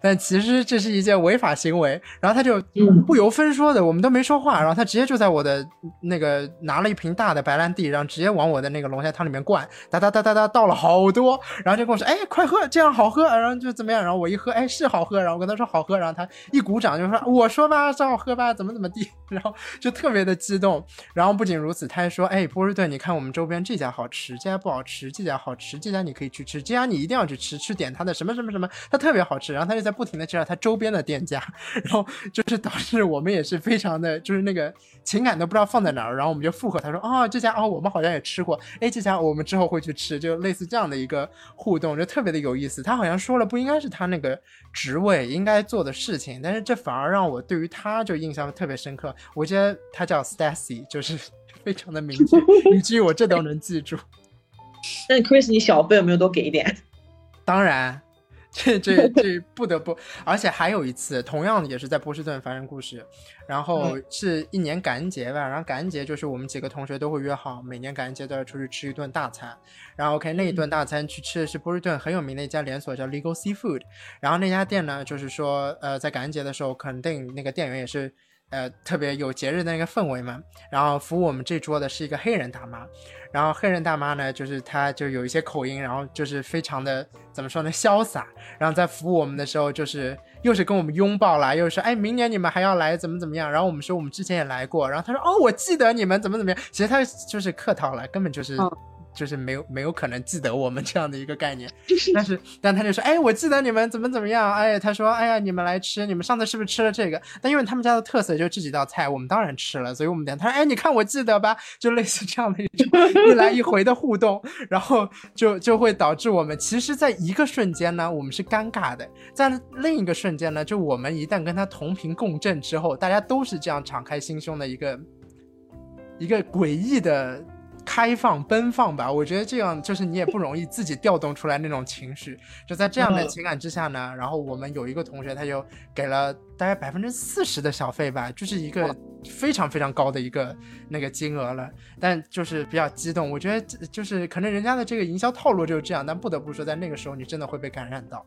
但其实这是一件违法行为。然后他就嗯不由分说的，我们都没说话，然后他直接就在我的那个拿了一瓶大的白兰地，然后直接往我的那个龙虾汤里面灌，哒哒哒哒哒倒了好多，然后就跟我说，哎，快喝，这样好喝，然后就怎么样，然后我一喝，哎，是好喝，然后我跟他说好喝，然后他一鼓掌就说，我说吧，是好喝吧，怎么怎么地，然后就特别的激动。然后不仅如此，他还说，哎，波士顿，你看我们周边这家好吃，这家不好吃，这家好吃，这家你可以去吃，这家你一定要去吃，去点它的什么什么什么，它特别好吃。然后他就在不停的介绍他周边的店家，然后就是导致我们也是非常的，就是那个情感都不知道放在哪儿，然后我们就附和他说，哦，这家哦，我们好像也吃过，哎，这家我们之后会去吃，就类似这样的一个互动，就特别的有意思。他好像说了不应该是他那个职位应该做的事情，但是这反而让我对于他就印象特别深刻。我觉得他叫 Stacy，就是非常的明确，以至于我这都能记住。那 Chris，你小费有没有多给一点？当然，这这这不得不，而且还有一次，同样也是在波士顿发生故事，然后是一年感恩节吧，然后感恩节就是我们几个同学都会约好，每年感恩节都要出去吃一顿大餐，然后 OK 那一顿大餐去吃的是波士顿很有名的一家连锁叫 Legal Seafood，然后那家店呢，就是说呃在感恩节的时候，肯定那个店员也是。呃，特别有节日的那个氛围嘛，然后服务我们这桌的是一个黑人大妈，然后黑人大妈呢，就是她就有一些口音，然后就是非常的怎么说呢，潇洒。然后在服务我们的时候，就是又是跟我们拥抱啦，又是说哎，明年你们还要来，怎么怎么样。然后我们说我们之前也来过，然后她说哦，我记得你们怎么怎么样。其实她就是客套了，根本就是。就是没有没有可能记得我们这样的一个概念，但是但他就说，哎，我记得你们怎么怎么样，哎，他说，哎呀，你们来吃，你们上次是不是吃了这个？但因为他们家的特色就这几道菜，我们当然吃了，所以我们点。他说，哎，你看我记得吧，就类似这样的一种 一来一回的互动，然后就就会导致我们其实，在一个瞬间呢，我们是尴尬的；在另一个瞬间呢，就我们一旦跟他同频共振之后，大家都是这样敞开心胸的一个一个诡异的。开放奔放吧，我觉得这样就是你也不容易自己调动出来那种情绪。就在这样的情感之下呢，然后我们有一个同学，他就给了大概百分之四十的小费吧，就是一个非常非常高的一个那个金额了。但就是比较激动，我觉得就是可能人家的这个营销套路就是这样，但不得不说，在那个时候你真的会被感染到。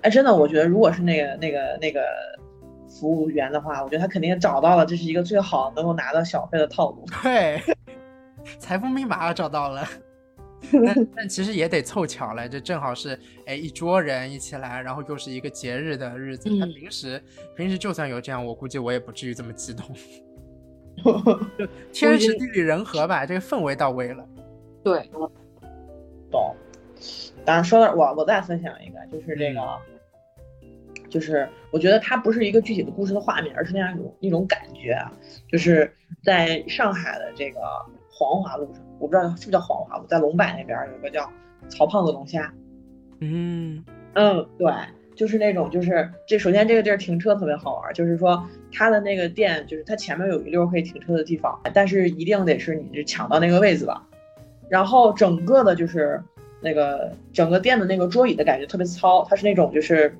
哎，真的，我觉得如果是那个那个那个服务员的话，我觉得他肯定找到了这是一个最好能够拿到小费的套路。对，财富密码找到了。但但其实也得凑巧了，这正好是哎一桌人一起来，然后又是一个节日的日子。他嗯平时平时就算有这样，我估计我也不至于这么激动。就天时地利人和吧，这个氛围到位了。对，懂。当然说到我，我再分享一个，就是这个，就是我觉得它不是一个具体的故事的画面，而是那样一种一种感觉啊，就是在上海的这个黄华路上，我不知道是不是叫黄华路，在龙柏那边有个叫曹胖子龙虾，嗯。嗯，对，就是那种，就是这首先这个地儿停车特别好玩，就是说它的那个店，就是它前面有一溜可以停车的地方，但是一定得是你是抢到那个位子吧。然后整个的就是那个整个店的那个桌椅的感觉特别糙，它是那种就是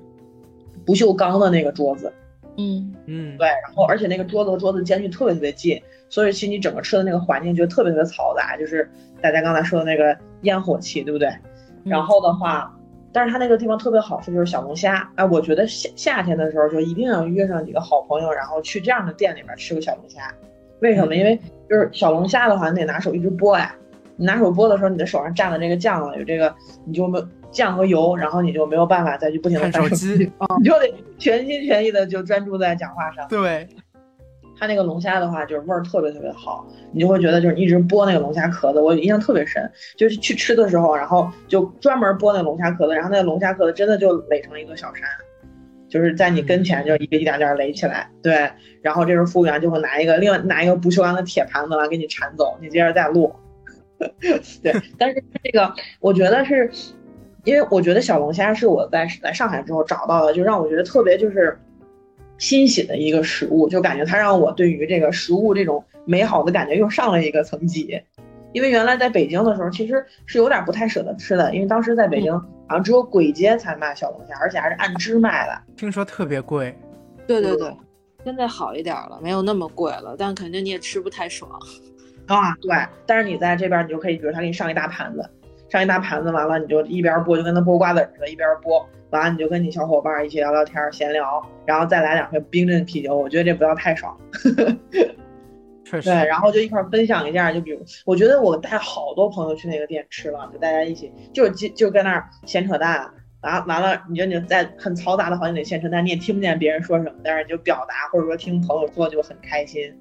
不锈钢的那个桌子，嗯嗯，对，然后而且那个桌子和桌子间距特别特别近，所以其实你整个吃的那个环境就特别特别嘈杂，就是大家刚才说的那个烟火气，对不对？然后的话，但是它那个地方特别好吃，就是小龙虾。哎，我觉得夏夏天的时候就一定要约上几个好朋友，然后去这样的店里面吃个小龙虾。为什么？因为就是小龙虾的话，你得拿手一直剥呀。你拿手剥的时候，你的手上蘸了这个酱了，有这个你就没有酱和油，然后你就没有办法再去不停的看手机，你就得全心全意的就专注在讲话上。对，它那个龙虾的话，就是味儿特别特别好，你就会觉得就是一直剥那个龙虾壳子，我印象特别深，就是去吃的时候，然后就专门剥那个龙虾壳子，然后那个龙虾壳子真的就垒成一座小山，就是在你跟前就一个一点点垒起来，对，然后这时候服务员就会拿一个另外拿一个不锈钢的铁盘子来给你铲走，你接着再录，对，但是这个我觉得是。因为我觉得小龙虾是我在来上海之后找到的，就让我觉得特别就是欣喜的一个食物，就感觉它让我对于这个食物这种美好的感觉又上了一个层级。因为原来在北京的时候，其实是有点不太舍得吃的，因为当时在北京好像只有簋街才卖小龙虾，而且还是按只卖的。听说特别贵。对对对，现在好一点了，没有那么贵了，但肯定你也吃不太爽。啊，对，但是你在这边你就可以，比如他给你上一大盘子。上一大盘子，完了你就一边剥，就跟那剥瓜子似的，一边剥，完了你就跟你小伙伴一起聊聊天、闲聊，然后再来两瓶冰镇啤酒，我觉得这不要太爽。确实。对，然后就一块分享一下，就比如我觉得我带好多朋友去那个店吃了，就大家一起就就就跟那儿闲扯淡，完完了，你就你在很嘈杂的环境里闲扯淡，你也听不见别人说什么，但是你就表达或者说听朋友说就很开心。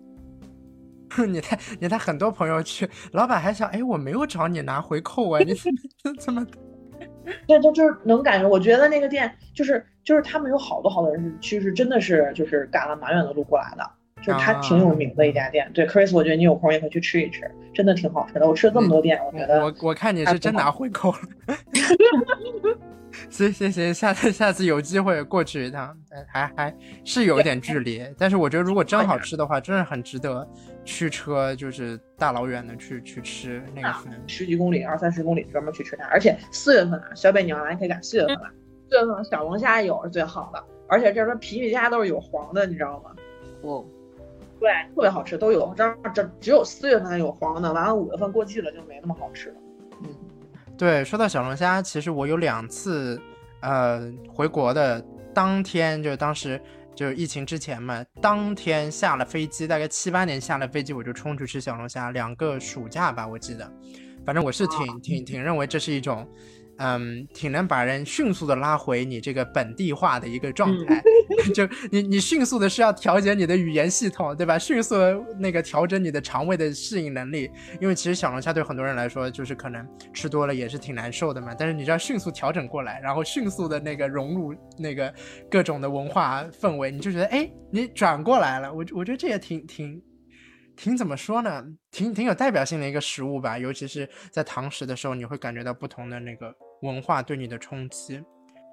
你带你带很多朋友去，老板还想，哎，我没有找你拿回扣啊，你怎么 怎么？对，就就是能感觉，我觉得那个店就是就是他们有好多好多人是，其实真的是就是赶了蛮远的路过来的，就是它挺有名的一家店。对，Chris，我觉得你有空也可以去吃一吃，真的挺好吃的。我吃了这么多店，我觉得我我看你是真拿回扣了。行行行，下次下次有机会过去一趟，还还是有一点距离，但是我觉得如果真好吃的话，真是很值得驱车，就是大老远的去去吃那个饭，十几公里、二三十公里专门去吃它。而且四月份啊，小北你要来可以赶四月份来，四月份小龙虾有是最好的，而且这边皮皮虾都是有黄的，你知道吗？哦，对，特别好吃，都有。这这只有四月份有黄的，完了五月份过季了就没那么好吃了。嗯。对，说到小龙虾，其实我有两次，呃，回国的当天，就是当时就是疫情之前嘛，当天下了飞机，大概七八点下了飞机，我就冲去吃小龙虾，两个暑假吧，我记得，反正我是挺挺挺认为这是一种。嗯，挺能把人迅速的拉回你这个本地化的一个状态，就你你迅速的是要调节你的语言系统，对吧？迅速那个调整你的肠胃的适应能力，因为其实小龙虾对很多人来说就是可能吃多了也是挺难受的嘛。但是你知道迅速调整过来，然后迅速的那个融入那个各种的文化氛围，你就觉得哎，你转过来了。我我觉得这也挺挺。挺怎么说呢？挺挺有代表性的一个食物吧，尤其是在堂食的时候，你会感觉到不同的那个文化对你的冲击。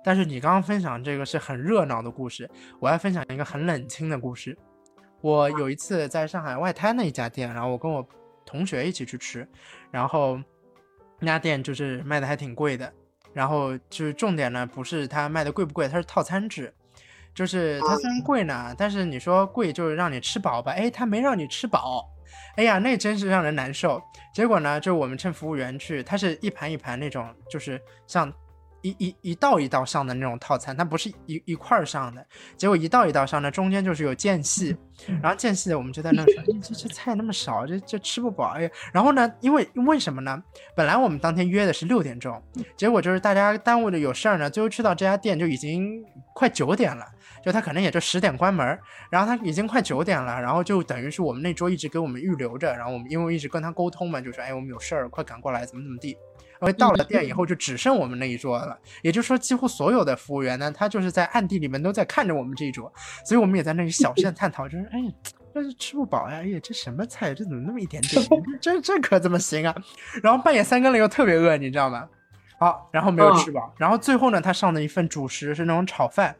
但是你刚刚分享这个是很热闹的故事，我要分享一个很冷清的故事。我有一次在上海外滩的一家店，然后我跟我同学一起去吃，然后那家店就是卖的还挺贵的，然后就是重点呢不是它卖的贵不贵，它是套餐制。就是它虽然贵呢，但是你说贵就是让你吃饱吧？哎，它没让你吃饱，哎呀，那真是让人难受。结果呢，就我们趁服务员去，它是一盘一盘那种，就是像一一一道一道上的那种套餐，它不是一一块儿上的。结果一道一道上的中间就是有间隙，然后间隙的我们就在那说，这这菜那么少，这这吃不饱。哎呀，然后呢，因为为什么呢？本来我们当天约的是六点钟，结果就是大家耽误的有事儿呢，最后去到这家店就已经快九点了。就他可能也就十点关门，然后他已经快九点了，然后就等于是我们那桌一直给我们预留着，然后我们因为一直跟他沟通嘛，就说哎我们有事儿，快赶过来，怎么怎么地。因为到了店以后就只剩我们那一桌了，也就是说几乎所有的服务员呢，他就是在暗地里面都在看着我们这一桌，所以我们也在那里小声探讨，就是哎。但是吃不饱呀！哎呀，这什么菜？这怎么那么一点点？这这可怎么行啊？然后半夜三更了又特别饿，你知道吗？好，然后没有吃饱，然后最后呢，他上的一份主食是那种炒饭。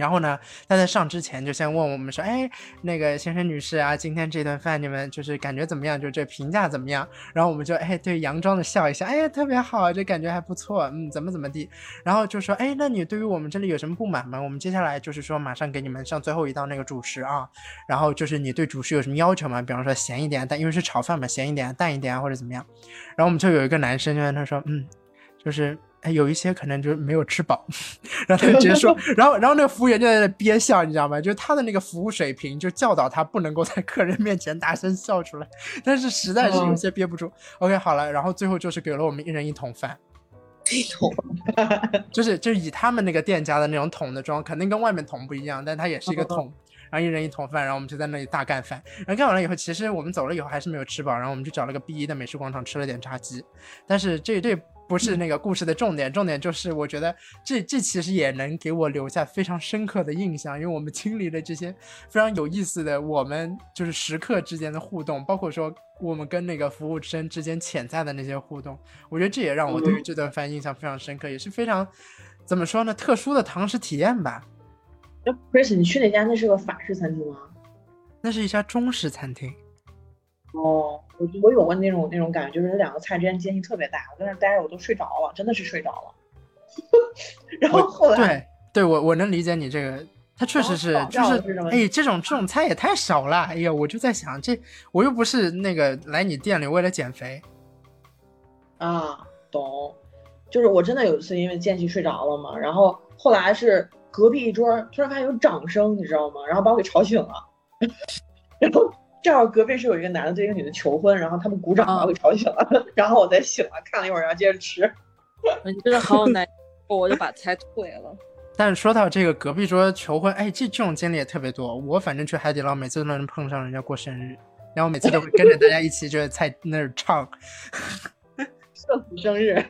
然后呢，他在上之前就先问我们说：“哎，那个先生女士啊，今天这顿饭你们就是感觉怎么样？就这评价怎么样？”然后我们就哎对佯装的笑一下，哎呀特别好，这感觉还不错，嗯，怎么怎么地。然后就说：“哎，那你对于我们这里有什么不满吗？我们接下来就是说马上给你们上最后一道那个主食啊。然后就是你对主食有什么要求吗？比方说咸一点，但因为是炒饭嘛，咸一点、淡一点啊，或者怎么样。”然后我们就有一个男生就跟他说：“嗯，就是。”哎，有一些可能就是没有吃饱，然后他就直接说，然后然后那个服务员就在那憋笑，你知道吗？就是他的那个服务水平就教导他不能够在客人面前大声笑出来，但是实在是有些憋不住。OK，好了，然后最后就是给了我们一人一桶饭，一桶，就是就是以他们那个店家的那种桶的装，肯定跟外面桶不一样，但它也是一个桶，然后一人一桶饭，然后我们就在那里大干饭。然后干完了以后，其实我们走了以后还是没有吃饱，然后我们就找了个 B 一的美食广场吃了点炸鸡，但是这这。不是那个故事的重点，重点就是我觉得这这其实也能给我留下非常深刻的印象，因为我们经历了这些非常有意思的，我们就是食客之间的互动，包括说我们跟那个服务生之间潜在的那些互动，我觉得这也让我对于这顿饭印象非常深刻，也是非常怎么说呢，特殊的堂食体验吧。哎，Chris，你去哪家那是个法式餐厅吗？那是一家中式餐厅。哦。我我有过那种那种感觉，就是两个菜之间间隙特别大，我在那待着我都睡着了，真的是睡着了。然后后来，对对，我我能理解你这个，它确实是就是哎，这种这种菜也太少了，哎呀，我就在想，这我又不是那个来你店里为了减肥啊，懂？就是我真的有一次因为间隙睡着了嘛，然后后来是隔壁一桌突然发现有掌声，你知道吗？然后把我给吵醒了，然后。正好隔壁是有一个男的对一个女的求婚，然后他们鼓掌把我给吵醒了，然后我再醒了，看了一会儿，然后接着吃。你真的好有耐，我就把菜退了。但是说到这个隔壁桌求婚，哎，这这种经历也特别多。我反正去海底捞，每次都能碰上人家过生日，然后每次都会跟着大家一起就在菜那儿唱，祝福生日。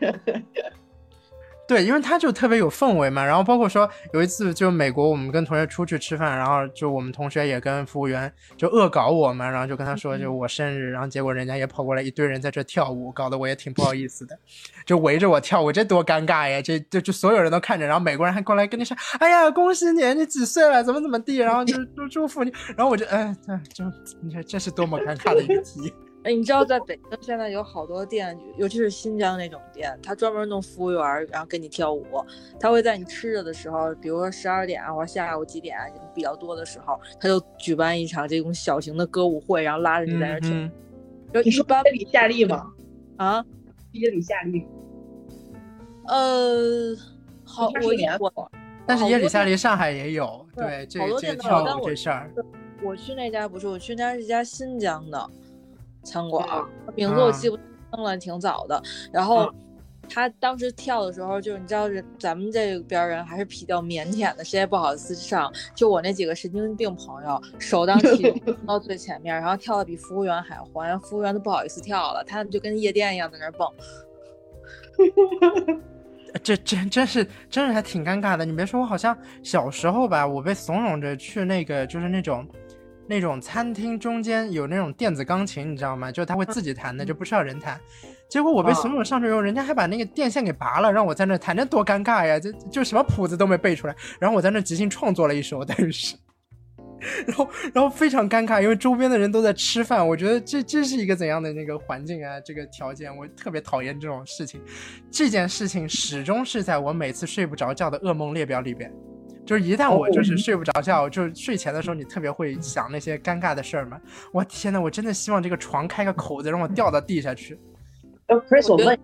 对，因为他就特别有氛围嘛，然后包括说有一次就美国，我们跟同学出去吃饭，然后就我们同学也跟服务员就恶搞我嘛，然后就跟他说就我生日，然后结果人家也跑过来一堆人在这跳舞，搞得我也挺不好意思的，就围着我跳舞，这多尴尬呀！这就就所有人都看着，然后美国人还过来跟你说，哎呀，恭喜你，你几岁了？怎么怎么地？然后就就祝福你，然后我就哎，就你看这是多么尴尬的一个题。哎，你知道在北京现在有好多店，尤其是新疆那种店，他专门弄服务员，然后跟你跳舞。他会在你吃着的时候，比如说十二点或者下午几点人比较多的时候，他就举办一场这种小型的歌舞会，然后拉着你在那跳。你说耶里夏利吗？啊，耶里夏利。呃，好，我我，但是耶里夏利上海也有，对，这这跳舞这事儿。我去那家不是，我去那家是一家新疆的。餐馆名字我记不清了，挺早的。然后他当时跳的时候，就是你知道，人咱们这边人还是比较腼腆的，谁也不好意思上。就我那几个神经病朋友，首当其冲到最前面，然后跳的比服务员还欢，服务员都不好意思跳了，他们就跟夜店一样在那蹦。这真真是真是还挺尴尬的。你别说，我好像小时候吧，我被怂恿着去那个，就是那种。那种餐厅中间有那种电子钢琴，你知道吗？就他会自己弹的，就不需要人弹。结果我被怂恿上去以后，人家还把那个电线给拔了，让我在那弹，这多尴尬呀！就就什么谱子都没背出来，然后我在那即兴创作了一首，等于是，然后然后非常尴尬，因为周边的人都在吃饭，我觉得这这是一个怎样的那个环境啊？这个条件，我特别讨厌这种事情。这件事情始终是在我每次睡不着觉的噩梦列表里边。就是一旦我就是睡不着觉，就是睡前的时候，你特别会想那些尴尬的事儿嘛。我天呐，我真的希望这个床开个口子，让我掉到地下去。呃，Chris，我问，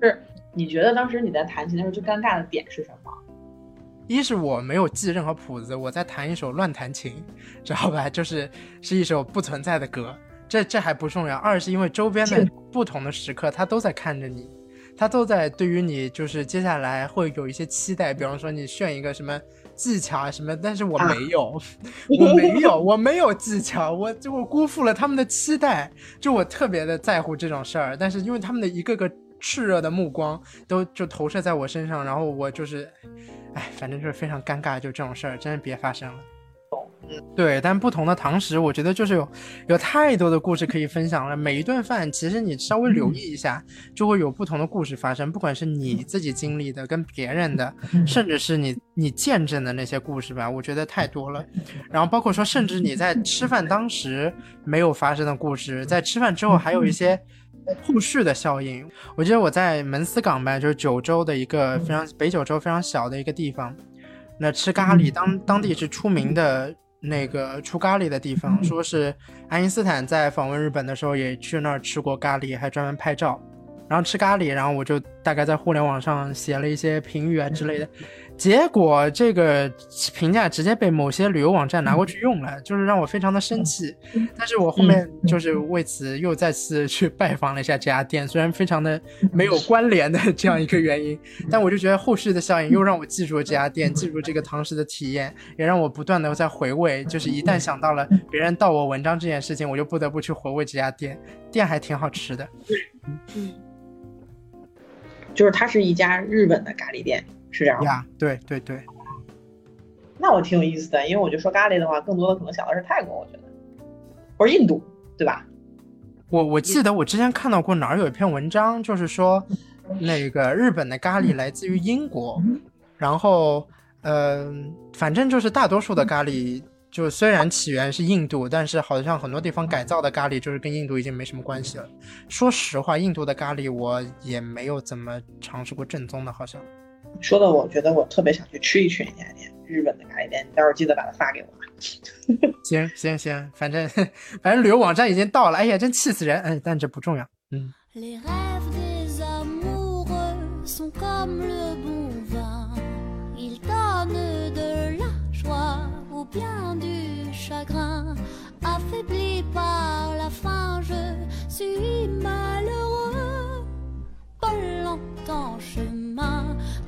是你觉得当时你在弹琴的时候最尴尬的点是什么？一是我没有记任何谱子，我在弹一首乱弹琴，知道吧？就是是一首不存在的歌，这这还不重要。二是因为周边的不同的时刻，他都在看着你，他都在对于你就是接下来会有一些期待，比方说你炫一个什么。技巧啊什么，但是我没有，我没有，我没有技巧，我就我辜负了他们的期待，就我特别的在乎这种事儿，但是因为他们的一个个炽热的目光都就投射在我身上，然后我就是，哎，反正就是非常尴尬，就这种事儿真是别发生了。对，但不同的堂食，我觉得就是有有太多的故事可以分享了。每一顿饭，其实你稍微留意一下，就会有不同的故事发生，不管是你自己经历的、跟别人的，甚至是你你见证的那些故事吧，我觉得太多了。然后包括说，甚至你在吃饭当时没有发生的故事，在吃饭之后还有一些后续的效应。我记得我在门司港吧，就是九州的一个非常北九州非常小的一个地方，那吃咖喱，当当地是出名的。那个出咖喱的地方，说是爱因斯坦在访问日本的时候也去那儿吃过咖喱，还专门拍照。然后吃咖喱，然后我就大概在互联网上写了一些评语啊之类的，结果这个评价直接被某些旅游网站拿过去用了，就是让我非常的生气。但是我后面就是为此又再次去拜访了一下这家店，虽然非常的没有关联的这样一个原因，但我就觉得后续的效应又让我记住了这家店，记住这个堂食的体验，也让我不断的在回味。就是一旦想到了别人盗我文章这件事情，我就不得不去回味这家店，店还挺好吃的。嗯，就是它是一家日本的咖喱店，是这样吗？呀，对对对，那我挺有意思的，因为我就说咖喱的话，更多的可能想的是泰国，我觉得，或者印度，对吧？我我记得我之前看到过哪儿有一篇文章，就是说那个日本的咖喱来自于英国，然后呃，反正就是大多数的咖喱。就虽然起源是印度，但是好像很多地方改造的咖喱就是跟印度已经没什么关系了。说实话，印度的咖喱我也没有怎么尝试过正宗的，好像。说的我觉得我特别想去吃一吃那家店，日本的咖喱店，你待会儿记得把它发给我 吧。行行行，反正反正旅游网站已经到了，哎呀，真气死人！哎，但这不重要。嗯。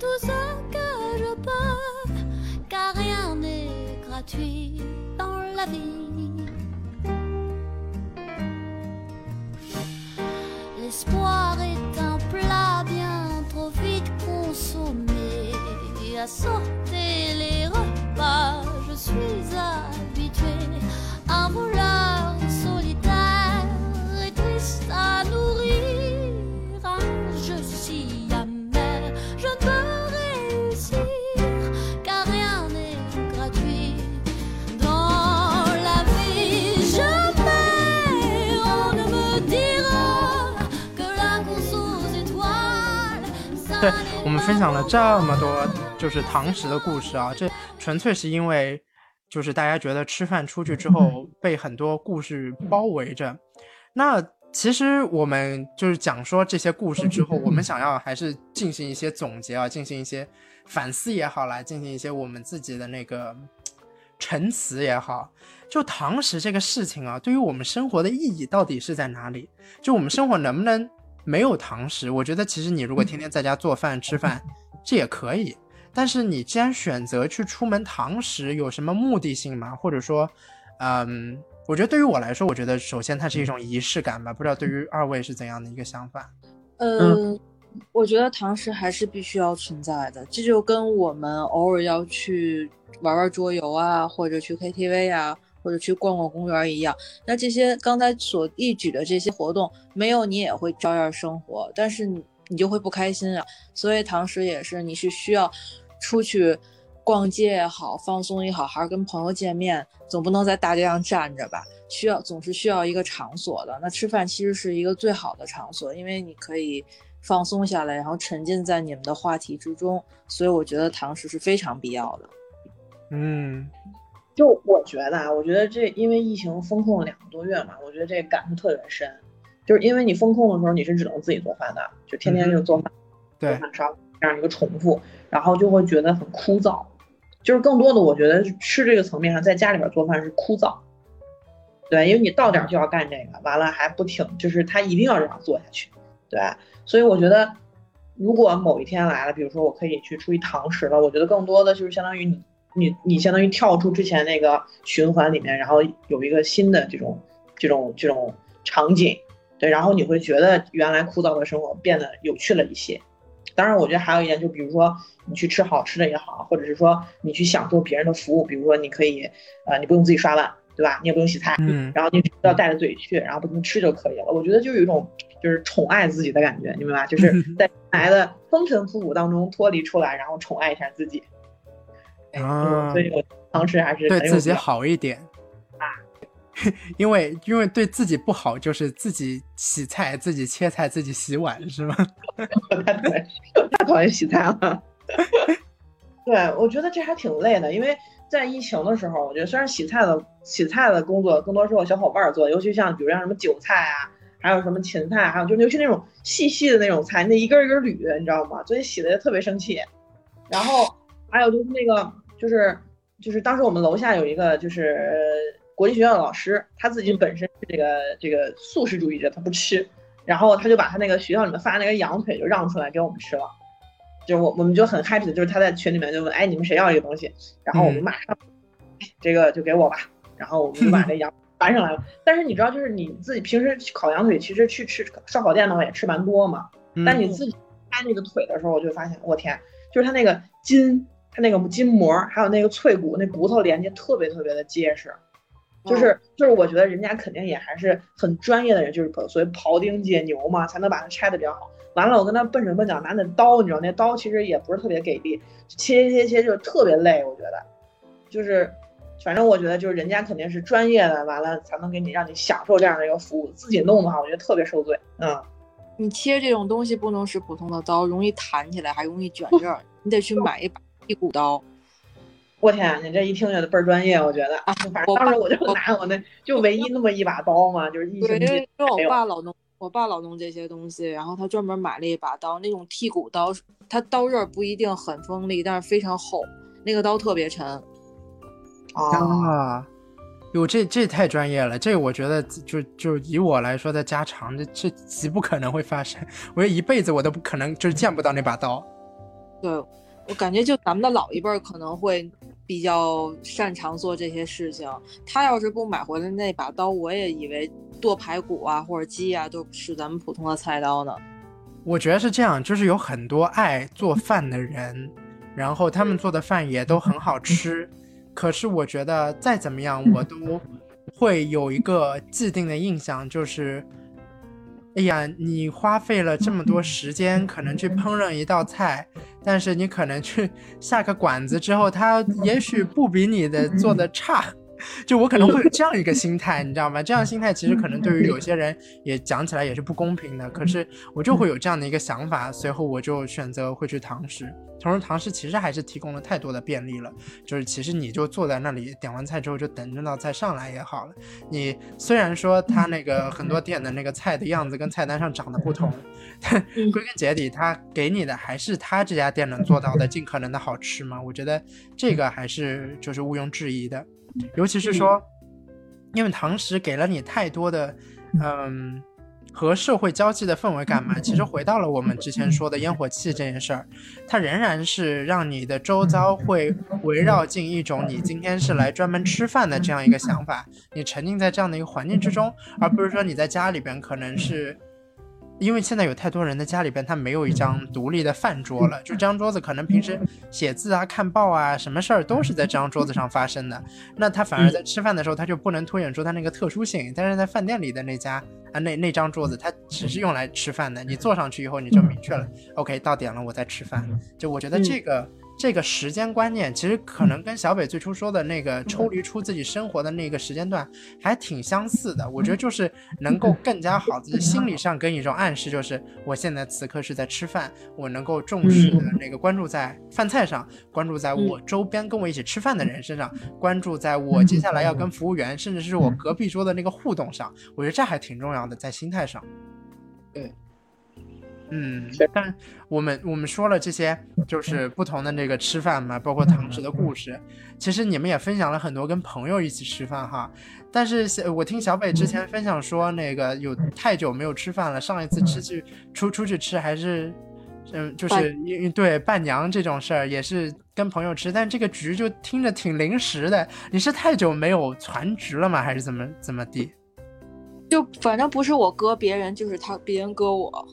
tout ce que je peux, car rien n'est gratuit dans la vie. L'espoir est un plat bien trop vite consommé. À sortir les repas, je suis habituée à vouloir 对 我们分享了这么多就是堂食的故事啊，这纯粹是因为就是大家觉得吃饭出去之后被很多故事包围着。那其实我们就是讲说这些故事之后，我们想要还是进行一些总结啊，进行一些反思也好，来进行一些我们自己的那个陈词也好。就堂食这个事情啊，对于我们生活的意义到底是在哪里？就我们生活能不能没有堂食？我觉得其实你如果天天在家做饭吃饭，这也可以。但是你既然选择去出门堂食，有什么目的性吗？或者说，嗯，我觉得对于我来说，我觉得首先它是一种仪式感吧。不知道对于二位是怎样的一个想法？嗯，我觉得堂食还是必须要存在的，这就跟我们偶尔要去玩玩桌游啊，或者去 KTV 啊，或者去逛逛公园一样。那这些刚才所一举的这些活动，没有你也会照样生活，但是你你就会不开心啊。所以堂食也是，你是需要出去逛街也好，放松也好，还是跟朋友见面，总不能在大街上站着吧？需要总是需要一个场所的。那吃饭其实是一个最好的场所，因为你可以放松下来，然后沉浸在你们的话题之中。所以我觉得堂食是非常必要的。嗯，就我觉得啊，我觉得这因为疫情封控了两个多月嘛，我觉得这感触特别深。就是因为你封控的时候，你是只能自己做饭的，就天天就做饭，对做，饭烧这样一个重复，然后就会觉得很枯燥。就是更多的，我觉得吃这个层面上，在家里边做饭是枯燥。对，因为你到点儿就要干这个，完了还不停，就是他一定要这样做下去。对，所以我觉得，如果某一天来了，比如说我可以去出去堂食了，我觉得更多的就是相当于你你你相当于跳出之前那个循环里面，然后有一个新的这种这种这种场景，对，然后你会觉得原来枯燥的生活变得有趣了一些。当然，我觉得还有一点，就比如说你去吃好吃的也好，或者是说你去享受别人的服务，比如说你可以，呃，你不用自己刷碗，对吧？你也不用洗菜，嗯然后你只要带着嘴去，然后不停吃就可以了。我觉得就有一种就是宠爱自己的感觉，你明白吧？就是 在原来的风尘仆仆当中脱离出来，然后宠爱一下自己。哎啊所以我尝试还是对自己好一点啊，因为因为对自己不好，就是自己洗菜、自己切菜、自己洗碗，是吗？我 太讨厌，太讨厌洗菜了。对，我觉得这还挺累的，因为在疫情的时候，我觉得虽然洗菜的洗菜的工作更多是我小伙伴儿做，尤其像比如像什么韭菜啊，还有什么芹菜，还有就尤其那种细细的那种菜，那一根儿一根儿捋，你知道吗？所以洗的也特别生气。然后还有就是那个就是就是当时我们楼下有一个就是呃国际学校的老师，他自己本身是这个这个素食主义者，他不吃，然后他就把他那个学校里面发那个羊腿就让出来给我们吃了。就我我们就很 happy 的，就是他在群里面就问，哎，你们谁要这个东西？然后我们嗯马上，哎这个就给我吧。然后我们就把 这羊搬上来了。但是你知道，就是你自己平时烤羊腿，其实去吃烧烤店的话也吃蛮多嘛。但你自己拍那个腿的时候，我就发现，我天，就是它那个筋，它那个筋膜，还有那个脆骨，那骨头连接特别特别的结实。就是就是，我觉得人家肯定也还是很专业的人，就是所谓庖丁解牛嘛，才能把它拆的比较好。完了，我跟他笨手笨脚拿那刀，你知道那刀其实也不是特别给力，切切切就特别累，我觉得。就是，反正我觉得就是人家肯定是专业的，完了才能给你让你享受这样的一个服务。自己弄的话，我觉得特别受罪。嗯，你切这种东西不能使普通的刀，容易弹起来，还容易卷 刃儿，你得去买一把剔骨刀。我天，你这一听就倍儿专业，我觉得。啊反正当时我就拿我那就唯一那么一把刀嘛，就是一星，期因为我爸老弄，我爸老弄这些东西，然后他专门买了一把刀，那种剔骨刀，它刀刃不一定很锋利，但是非常厚，那个刀特别沉。啊，啊，哟，这这太专业了，这我觉得就就以我来说的家常，这这极不可能会发生，我觉得一辈子我都不可能就是见不到那把刀。对，我感觉就咱们的老一辈儿可能会比较擅长做这些事情。他要是不买回来那把刀，我也以为剁排骨啊或者鸡啊都是咱们普通的菜刀呢。我觉得是这样，就是有很多爱做饭的人，然后他们做的饭也都很好吃，可是我觉得再怎么样，我都会有一个既定的印象，就是，哎呀，你花费了这么多时间，可能去烹饪一道菜，但是你可能去下个馆子之后，他也许不比你的做的差。就我可能会有这样一个心态，你知道吗？这样心态其实可能对于有些人也讲起来也是不公平的。可是我就会有这样的一个想法，随后我就选择会去堂食。同时，堂食其实还是提供了太多的便利了，就是其实你就坐在那里点完菜之后就等那道菜上来也好了。你虽然说它那个很多店的那个菜的样子跟菜单上长得不同，但嗯归根结底，它给你的还是他这家店能做到的尽可能的好吃嘛。我觉得这个还是就是毋庸置疑的。尤其是说，因为堂食给了你太多的，嗯，和社会交际的氛围感嘛。其实回到了我们之前说的烟火气这件事儿，它仍然是让你的周遭会围绕进一种你今天是来专门吃饭的这样一个想法，你沉浸在这样的一个环境之中，而不是说你在家里边可能是。因为现在有太多人的家里边，他没有一张独立的饭桌了，就这张桌子可能平时写字啊、看报啊，什么事儿都是在这张桌子上发生的。那他反而在吃饭的时候，他就不能凸显出他那个特殊性。但是在饭店里的那家啊，那那张桌子，它只是用来吃饭的。你坐上去以后，你就明确了，OK，到点了，我在吃饭。就我觉得这个。这个时间观念其实可能跟小北最初说的那个抽离出自己生活的那个时间段还挺相似的。我觉得就是能够更加好的心理上给你一种暗示，就是我现在此刻是在吃饭，我能够重视的那个关注在饭菜上，关注在我周边跟我一起吃饭的人身上，关注在我接下来要跟服务员，甚至是我隔壁桌的那个互动上。我觉得这还挺重要的，在心态上。对。嗯，但我们我们说了这些，就是不同的那个吃饭嘛，包括堂食的故事。其实你们也分享了很多跟朋友一起吃饭哈。但是我听小北之前分享说，那个有太久没有吃饭了，上一次吃去出出去吃还是，嗯，就是因对伴娘这种事儿也是跟朋友吃，但这个局就听着挺临时的。你是太久没有攒局了吗？还是怎么怎么地？就反正不是我割别人，就是他别人割我。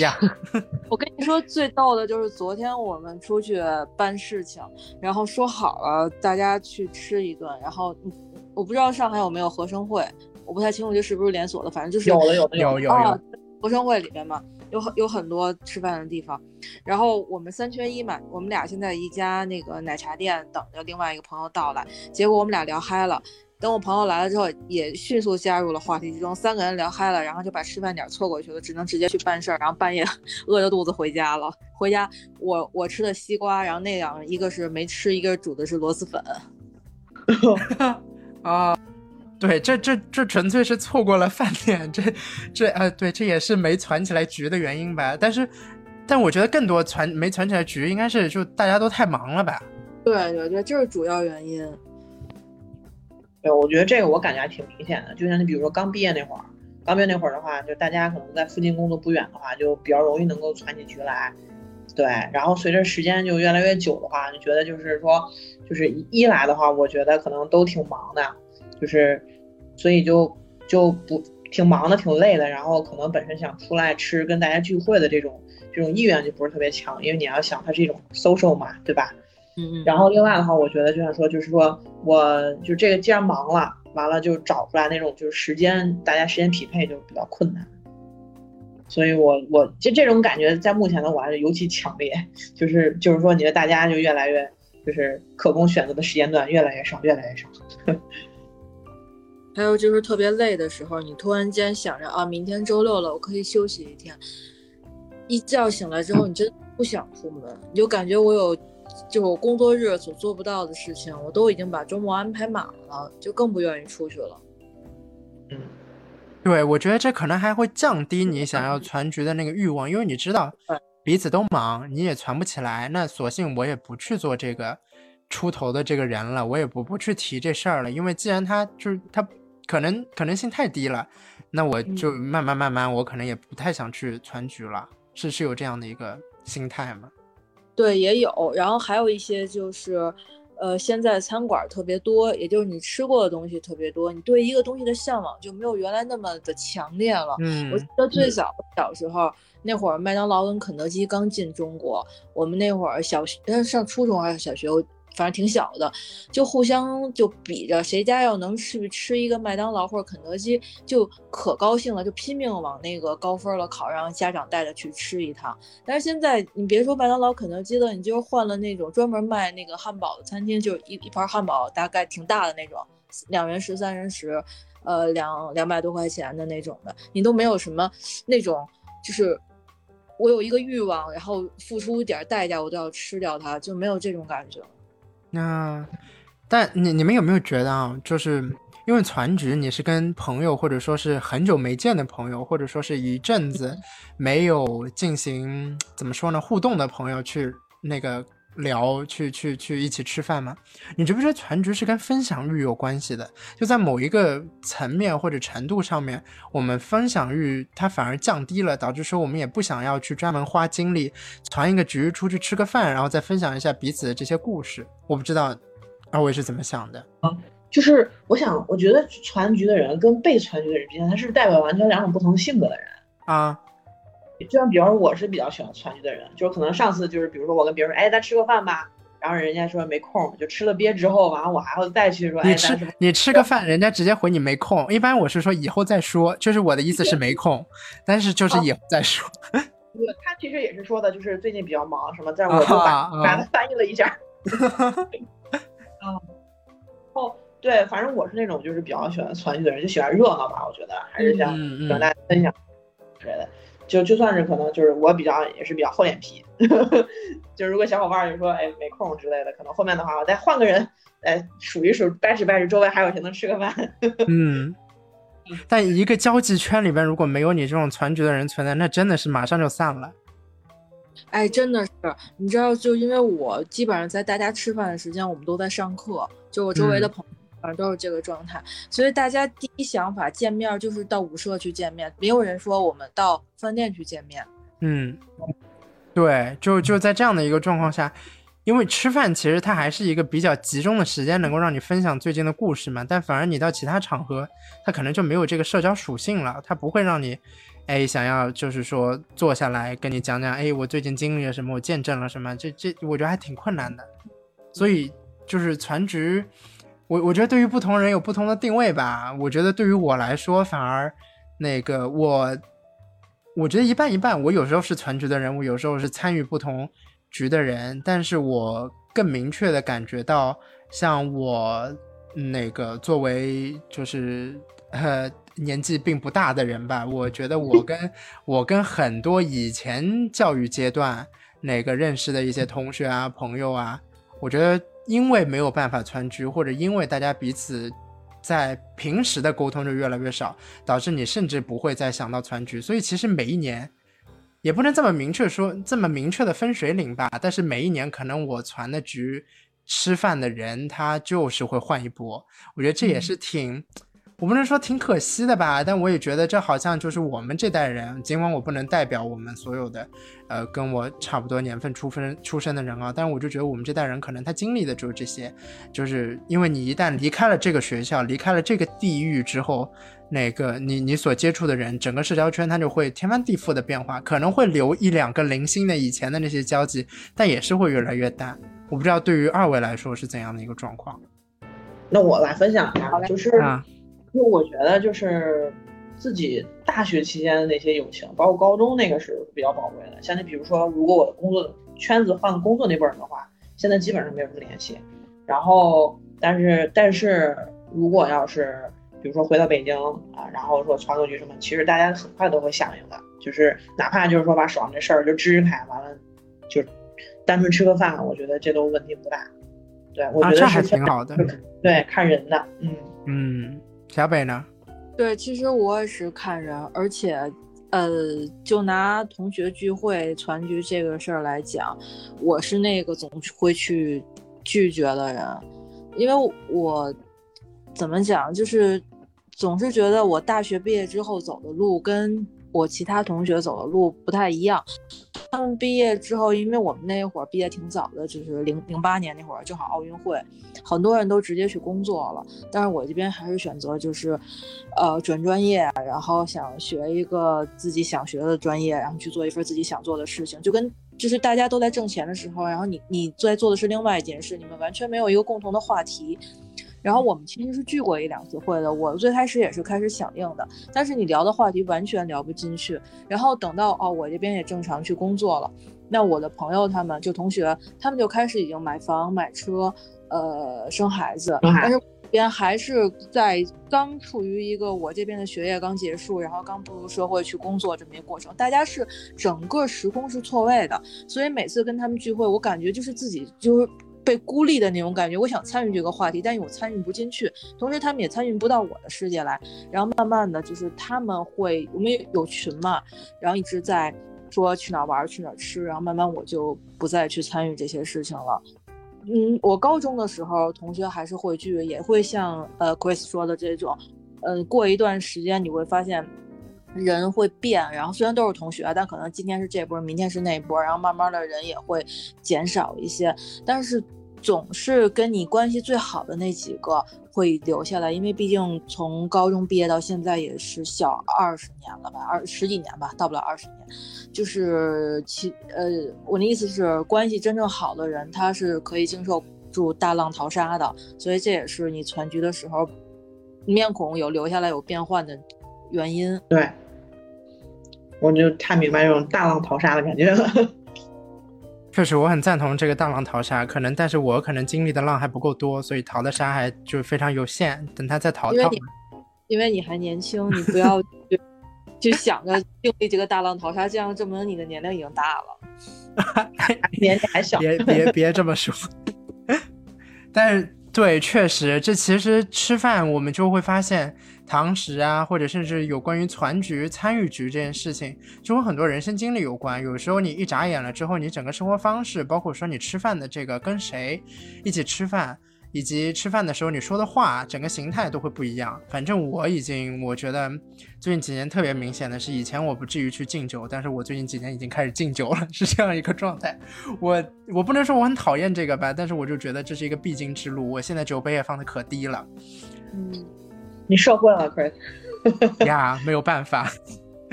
呀，我跟你说最逗的就是昨天我们出去办事情，然后说好了大家去吃一顿，然后嗯我不知道上海有没有合生汇，我不太清楚这是不是连锁的，反正就是有的有的有有啊有，，合生汇里面嘛，有很有很多吃饭的地方。然后我们三缺一嘛，我们俩现在一家那个奶茶店等着另外一个朋友到来，结果我们俩聊嗨了。等我朋友来了之后，也迅速加入了话题之中，三个人聊嗨了，然后就把吃饭点错过去了，只能直接去办事儿，然后半夜 饿着肚子回家了。回家我我吃的西瓜，然后那两个一个是没吃，一个煮的是螺蛳粉。啊，对，这这这纯粹是错过了饭点，这这呃，对，这也是没攒起来局的原因吧。但是，但我觉得更多攒没攒起来局，应该是就大家都太忙了吧。对对对，这是主要原因。对，我觉得这个我感觉还挺明显的。就像你比如说刚毕业那会儿，刚毕业那会儿的话，就大家可能在附近工作不远的话，就比较容易能够攒起局来。对，然后随着时间就越来越久的话，就觉得就是说，就是一来的话，我觉得可能都挺忙的，就是所以就就不挺忙的，挺累的。然后可能本身想出来吃跟大家聚会的这种这种意愿就不是特别强，因为你要想它是一种 social 嘛，对吧？嗯嗯。然后另外的话，我觉得就像说，就是说我就这个既然忙了，完了就找出来那种就是时间，大家时间匹配就比较困难。所以我我就这种感觉在目前的我还是尤其强烈，就是就是说，你的大家就越来越就是可供选择的时间段越来越少，越来越少。还有就是特别累的时候，你突然间想着啊，明天周六了，我可以休息一天。一觉醒来之后，你真不想出门，你就感觉我有，就我工作日所做不到的事情，我都已经把周末安排满了，就更不愿意出去了。嗯，对，我觉得这可能还会降低你想要攒局的那个欲望，因为你知道彼此都忙，你也攒不起来，那索性我也不去做这个出头的这个人了，我也不不去提这事儿了，因为既然他就是他可能可能性太低了，那我就慢慢慢慢，我可能也不太想去攒局了，是是有这样的一个心态吗？对，也有，然后还有一些就是，呃，现在餐馆儿特别多，也就是你吃过的东西特别多，你对一个东西的向往就没有原来那么的强烈了。嗯我记得最早小时候那会儿，麦当劳跟肯德基刚进中国，我们那会儿小学呃上初中还是小学，我反正挺小的，就互相就比着谁家要能去吃一个麦当劳或者肯德基，就可高兴了，就拼命往那个高分了考，让家长带着去吃一趟。但是现在你别说麦当劳、肯德基了，你就是换了那种专门卖那个汉堡的餐厅，就一一盘汉堡大概挺大的那种，两人食、三人食，呃，两两百多块钱的那种的，你都没有什么那种，就是我有一个欲望，然后付出一点代价，我都要吃掉它，就没有这种感觉了。那，但你你们有没有觉得啊，就是因为攒局，你是跟朋友或者说是很久没见的朋友，或者说是一阵子没有进行怎么说呢互动的朋友去那个聊，去去去一起吃饭吗？你觉不觉得攒局是跟分享欲有关系的？就在某一个层面或者程度上面，我们分享欲它反而降低了，导致说我们也不想要去专门花精力传一个局出去吃个饭，然后再分享一下彼此的这些故事。我不知道二位是怎么想的啊。就是我想，我觉得传局的人跟被传局的人之间，他是代表完全两种不同性格的人。啊，就像比方说，我是比较喜欢传局的人，就是可能上次就是比如说我跟别人说，哎，咱吃个饭吧，然后人家说没空，就吃了憋之后，完了我还会再去说，哎，你吃你吃个饭，人家直接回你没空。一般我是说以后再说，就是我的意思是没空，但是就是以后再说。对他其实也是说的，就是最近比较忙什么，但我就把把它翻译了一下。嗯，哦，对，反正我是那种就是比较喜欢团聚的人，就喜欢热闹吧，我觉得还是想跟大家分享之类的。就就算是可能就是我比较也是比较厚脸皮，就如果小伙伴儿就说哎没空之类的，可能后面的话我再换个人，哎数一数掰扯掰扯周围还有谁能吃个饭。嗯。但一个交际圈里边，如果没有你这种团局的人存在，那真的是马上就散了。哎，真的是，你知道，就因为我基本上在大家吃饭的时间，我们都在上课，就我周围的嗯朋友，反正都是这个状态，所以大家第一想法见面就是到舞社去见面，没有人说我们到饭店去见面。嗯，对，就就在这样的一个状况下，因为吃饭其实它还是一个比较集中的时间，能够让你分享最近的故事嘛。但反而你到其他场合，它可能就没有这个社交属性了，它不会让你，哎，想要就是说坐下来跟你讲讲，哎，我最近经历了什么，我见证了什么，这这我觉得还挺困难的。所以就是全职，我我觉得对于不同人有不同的定位吧。我觉得对于我来说，反而那个我，我觉得一半一半。我有时候是全局的人物，有时候是参与不同。局的人，但是我更明确的感觉到，像我那个作为就是呃年纪并不大的人吧，我觉得我跟 我跟很多以前教育阶段那个认识的一些同学啊朋友啊，我觉得因为没有办法川局，或者因为大家彼此在平时的沟通就越来越少，导致你甚至不会再想到川局，所以其实每一年。也不能这么明确说，这么明确的分水岭吧。但是每一年可能我传的局吃饭的人，他就是会换一波。我觉得这也是挺。我不能说挺可惜的吧，但我也觉得这好像就是我们这代人，尽管我不能代表我们所有的，呃，跟我差不多年份出分出生的人啊，但是我就觉得我们这代人可能他经历的就是这些，就是因为你一旦离开了这个学校，离开了这个地域之后，那个你你所接触的人，整个社交圈它就会天翻地覆的变化，可能会留一两个零星的以前的那些交集，但也是会越来越淡。我不知道对于二位来说是怎样的一个状况。那我来分享一下，就是啊。因为我觉得就是自己大学期间的那些友情，包括高中那个是比较宝贵的。像你比如说，如果我的工作圈子换工作那波人的话，现在基本上没有什么联系。然后，但是但是如果要是比如说回到北京啊，然后说传个局什么，其实大家很快都会响应的。就是哪怕就是说把手上这事儿就支开，完了就单纯吃个饭，我觉得这都问题不大。对，我觉得这还挺好的。对，看人的，嗯嗯。小北呢？对，其实我也是看人，而且，呃，就拿同学聚会团聚这个事儿来讲，我是那个总会去拒绝的人，因为我怎么讲，就是总是觉得我大学毕业之后走的路跟我其他同学走的路不太一样。他们毕业之后，因为我们那会儿毕业挺早的，就是零零八年那会儿，正好奥运会，很多人都直接去工作了。但是我这边还是选择就是，呃，转专业，然后想学一个自己想学的专业，然后去做一份自己想做的事情。就跟就是大家都在挣钱的时候，然后你你在做的是另外一件事，你们完全没有一个共同的话题。然后我们其实是聚过一两次会的，我最开始也是开始响应的，但是你聊的话题完全聊不进去。然后等到哦，我这边也正常去工作了，那我的朋友他们就同学，他们就开始已经买房买车，呃，生孩子，但是边还是在刚处于一个我这边的学业刚结束，然后刚步入社会去工作这么一个过程，大家是整个时空是错位的，所以每次跟他们聚会，我感觉就是自己就是。被孤立的那种感觉，我想参与这个话题，但是我参与不进去，同时他们也参与不到我的世界来。然后慢慢的就是他们会，我们有群嘛，然后一直在说去哪玩去哪吃，然后慢慢我就不再去参与这些事情了。嗯，我高中的时候同学还是会聚，也会像呃 Chris 说的这种，嗯，过一段时间你会发现人会变，然后虽然都是同学，但可能今天是这波，明天是那波，然后慢慢的人也会减少一些，但是。总是跟你关系最好的那几个会留下来，因为毕竟从高中毕业到现在也是小二十年了吧，二十几年吧，到不了二十年。就是其呃，我的意思是，关系真正好的人，他是可以经受住大浪淘沙的。所以这也是你全局的时候，面孔有留下来有变换的原因。对，我就太明白这种大浪淘沙的感觉了。确实，我很赞同这个大浪淘沙，可能，但是我可能经历的浪还不够多，所以淘的沙还就非常有限。等他再淘淘，因为你还年轻，你不要 就想着经历这个大浪淘沙，这样证明你的年龄已经大了。年纪还小，别别别这么说。但是，对，确实，这其实吃饭我们就会发现。堂食啊，或者甚至有关于团局、参与局这件事情，就和很多人生经历有关。有时候你一眨眼了之后，你整个生活方式，包括说你吃饭的这个跟谁一起吃饭，以及吃饭的时候你说的话，整个形态都会不一样。反正我已经，我觉得最近几年特别明显的是，以前我不至于去敬酒，但是我最近几年已经开始敬酒了，是这样一个状态。我我不能说我很讨厌这个吧，但是我就觉得这是一个必经之路。我现在酒杯也放的可低了，嗯，你社会了，Chris。呀，没有办法。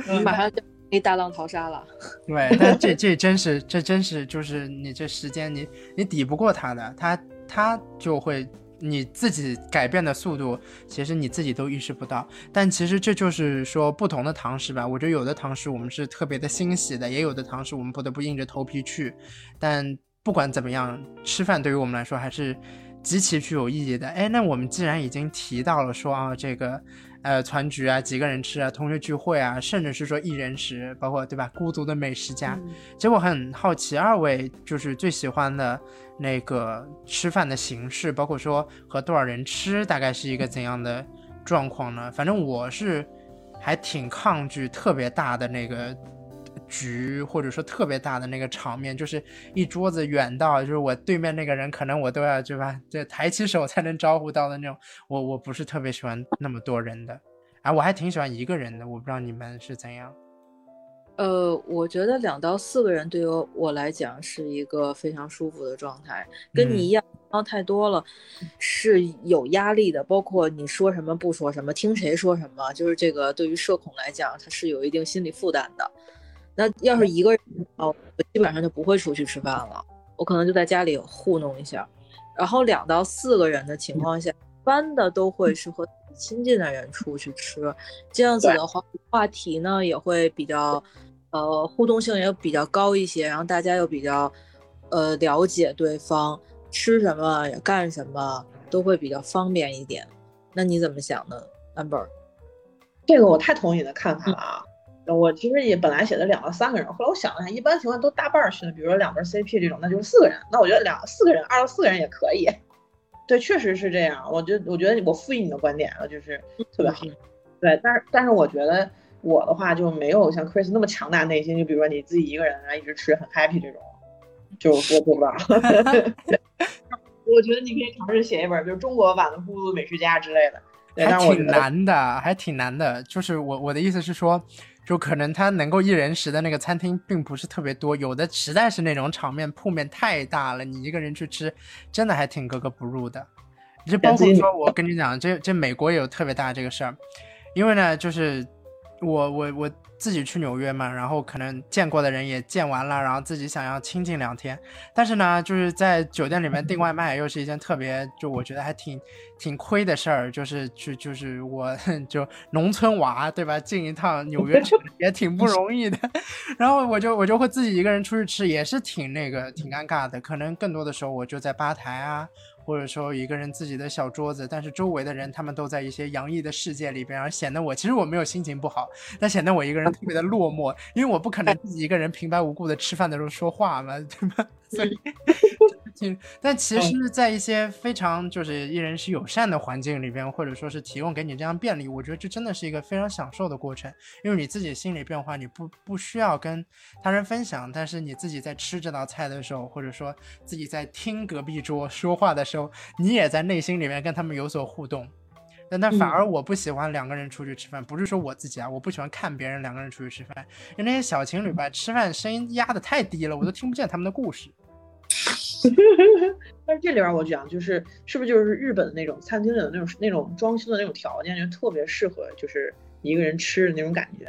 你 马上就可以大浪淘沙了。对，但这这真是这真是就是你这时间你你抵不过他的，他他就会你自己改变的速度，其实你自己都意识不到。但其实这就是说不同的堂食吧，我觉得有的堂食我们是特别的欣喜的，也有的堂食我们不得不硬着头皮去。但不管怎么样，吃饭对于我们来说还是极其具有意义的。哎，那我们既然已经提到了说啊这个。呃，团局啊，几个人吃啊，同学聚会啊，甚至是说一人食，包括对吧？孤独的美食家。其实我很好奇，二位就是最喜欢的那个吃饭的形式，包括说和多少人吃，大概是一个怎样的状况呢？反正我是还挺抗拒特别大的那个。局或者说特别大的那个场面，就是一桌子远到，就是我对面那个人，可能我都要对吧？这抬起手才能招呼到的那种。我我不是特别喜欢那么多人的，啊，我还挺喜欢一个人的。我不知道你们是怎样。呃，我觉得两到四个人对于我来讲是一个非常舒服的状态，跟你一样，然后太多了是有压力的。包括你说什么不说什么，听谁说什么，就是这个对于社恐来讲，它是有一定心理负担的。那要是一个人，我基本上就不会出去吃饭了，我可能就在家里糊弄一下。然后两到四个人的情况下，一般的都会是和亲近的人出去吃，这样子的话，话题呢也会比较，呃，互动性也比较高一些，然后大家又比较，呃，了解对方吃什么干什么都会比较方便一点。那你怎么想呢，amber？这个我太同意你的看法了。我其实也本来写的两到三个人，后来我想了一下，一般情况都搭伴儿去的，比如说两对 CP 这种，那就是四个人。那我觉得两四个人，二到四个人也可以。对，确实是这样。我觉我觉得我复议你的观点了，就是特别好。对，但是但是我觉得我的话就没有像 Chris 那么强大内心，就比如说你自己一个人啊一直吃很 happy 这种，就我做不到。我觉得你可以尝试写一本，就是中国版的《孤独美食家》之类的。还挺难的，还挺难的。就是我我的意思是说。就可能他能够一人食的那个餐厅并不是特别多，有的实在是那种场面铺面太大了，你一个人去吃，真的还挺格格不入的。就包括说，我跟你讲，这这美国也有特别大这个事儿，因为呢，就是我我我。自己去纽约嘛，然后可能见过的人也见完了，然后自己想要清静两天，但是呢，就是在酒店里面订外卖又是一件特别，就我觉得还挺挺亏的事儿，就是去就是我就农村娃对吧，进一趟纽约城也挺不容易的，然后我就我就会自己一个人出去吃，也是挺那个挺尴尬的，可能更多的时候我就在吧台啊。或者说一个人自己的小桌子，但是周围的人他们都在一些洋溢的世界里边，而显得我其实我没有心情不好，但显得我一个人特别的落寞，因为我不可能自己一个人平白无故的吃饭的时候说话嘛，对吧？所以。但其实，在一些非常就是一人是友善的环境里边，或者说是提供给你这样便利，我觉得这真的是一个非常享受的过程。因为你自己心理变化，你不不需要跟他人分享，但是你自己在吃这道菜的时候，或者说自己在听隔壁桌说话的时候，你也在内心里面跟他们有所互动。但但反而我不喜欢两个人出去吃饭，不是说我自己啊，我不喜欢看别人两个人出去吃饭，因为那些小情侣吧，吃饭声音压的太低了，我都听不见他们的故事。但是这里边我讲就是，是不是就是日本的那种餐厅的那种那种装修的那种条件，就特别适合就是一个人吃的那种感觉。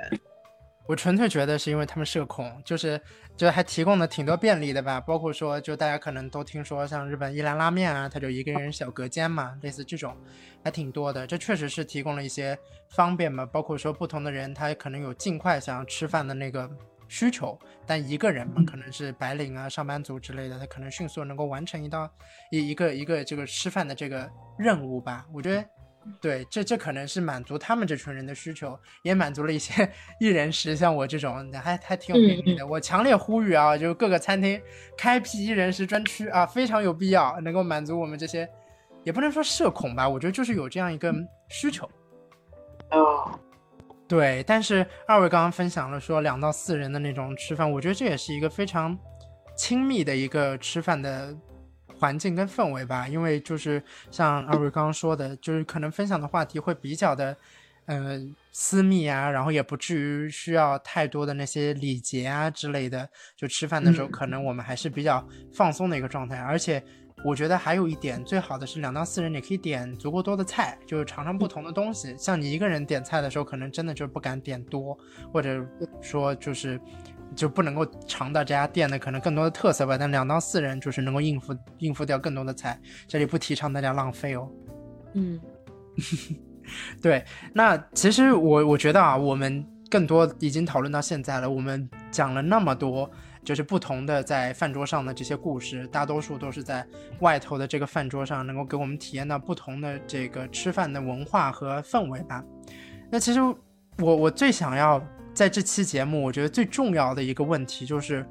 我纯粹觉得是因为他们社恐，就是就还提供的挺多便利的吧，包括说就大家可能都听说像日本一兰拉面啊，它就一个人小隔间嘛，类似这种还挺多的。这确实是提供了一些方便嘛，包括说不同的人他可能有尽快想要吃饭的那个。需求，但一个人嘛，可能是白领啊、上班族之类的，他可能迅速能够完成一道一一个一个这个吃饭的这个任务吧。我觉得，对，这这可能是满足他们这群人的需求，也满足了一些一人食，像我这种还还挺有魅力的。我强烈呼吁啊，就是各个餐厅开辟一人食专区啊，非常有必要，能够满足我们这些，也不能说社恐吧，我觉得就是有这样一个需求啊。对，但是二位刚刚分享了说两到四人的那种吃饭，我觉得这也是一个非常亲密的一个吃饭的。环境跟氛围吧，因为就是像二位刚刚说的，就是可能分享的话题会比较的，呃，私密啊，然后也不至于需要太多的那些礼节啊之类的。就吃饭的时候，嗯可能我们还是比较放松的一个状态，而且。我觉得还有一点，最好的是两到四人，你可以点足够多的菜，就是尝尝不同的东西。像你一个人点菜的时候，可能真的就不敢点多，或者说就是就不能够尝到这家店的可能更多的特色吧。但两到四人就是能够应付应付掉更多的菜，这里不提倡大家浪费哦。嗯 对，那其实我我觉得啊，我们更多已经讨论到现在了，我们讲了那么多，就是不同的在饭桌上的这些故事，大多数都是在外头的这个饭桌上，能够给我们体验到不同的这个吃饭的文化和氛围吧。那其实我我最想要在这期节目，我觉得最重要的一个问题就是。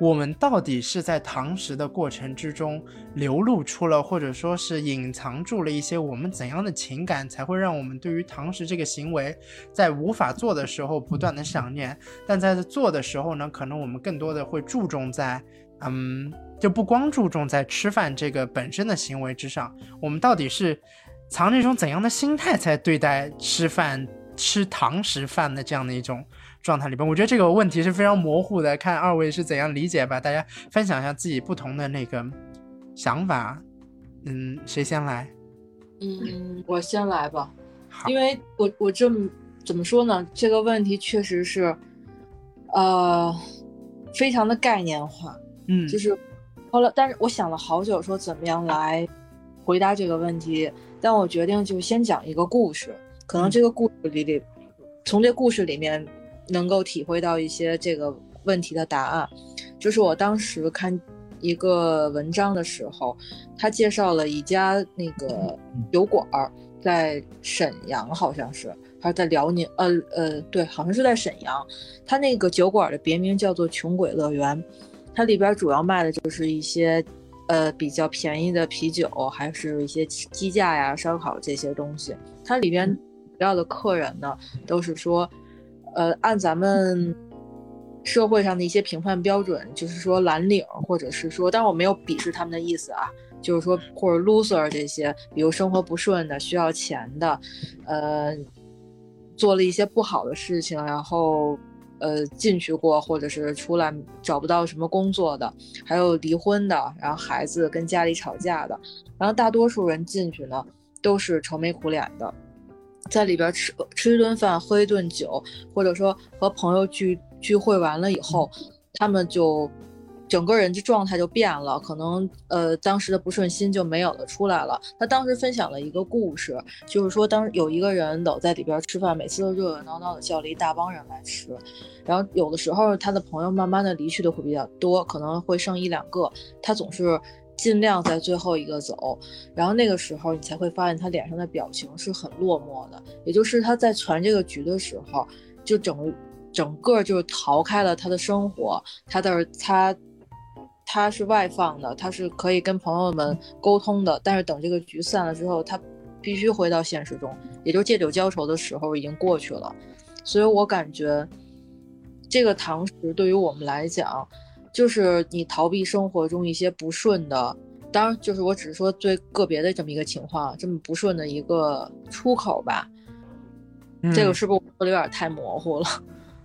我们到底是在堂食的过程之中流露出了，或者说是隐藏住了一些我们怎样的情感，才会让我们对于堂食这个行为，在无法做的时候不断的想念，但在做的时候呢，可能我们更多的会注重在，嗯，就不光注重在吃饭这个本身的行为之上，我们到底是藏着一种怎样的心态在对待吃饭、吃堂食饭的这样的一种。状态里边，我觉得这个问题是非常模糊的，看二位是怎样理解吧。大家分享一下自己不同的那个想法。嗯，谁先来？嗯，我先来吧，好，因为我我这么怎么说呢？这个问题确实是，呃，非常的概念化。嗯，就是后来，但是我想了好久，说怎么样来回答这个问题。但我决定就先讲一个故事，可能这个故事里里，从这故事里面能够体会到一些这个问题的答案。就是我当时看一个文章的时候，他介绍了一家那个酒馆儿，在沈阳，好像是还是在辽宁，呃呃，对，好像是在沈阳。他那个酒馆的别名叫做“穷鬼乐园”。它里边主要卖的就是一些，呃，比较便宜的啤酒，还是一些鸡架呀、烧烤这些东西。它里边主要的客人呢，都是说，呃，按咱们社会上的一些评判标准，就是说蓝领，或者是说，但我没有鄙视他们的意思啊，就是说或者 loser 这些，比如生活不顺的、需要钱的，呃，做了一些不好的事情，然后。呃，进去过或者是出来找不到什么工作的，还有离婚的，然后孩子跟家里吵架的，然后大多数人进去呢都是愁眉苦脸的，在里边吃吃一顿饭，喝一顿酒，或者说和朋友聚聚会完了以后，他们就整个人的状态就变了，可能呃当时的不顺心就没有了出来了。他当时分享了一个故事，就是说当有一个人老在里边吃饭，每次都热热闹闹的叫了一大帮人来吃，然后有的时候他的朋友慢慢的离去的会比较多，可能会剩一两个，他总是尽量在最后一个走，然后那个时候你才会发现他脸上的表情是很落寞的，也就是他在传这个局的时候，就整整个就是逃开了他的生活，他的他。他是外放的，他是可以跟朋友们沟通的，但是等这个局散了之后，他必须回到现实中，也就借酒浇愁的时候已经过去了。所以我感觉，这个堂食对于我们来讲，就是你逃避生活中一些不顺的，当然就是我只是说最个别的这么一个情况，这么不顺的一个出口吧。这个嗯是不是我说的有点太模糊了？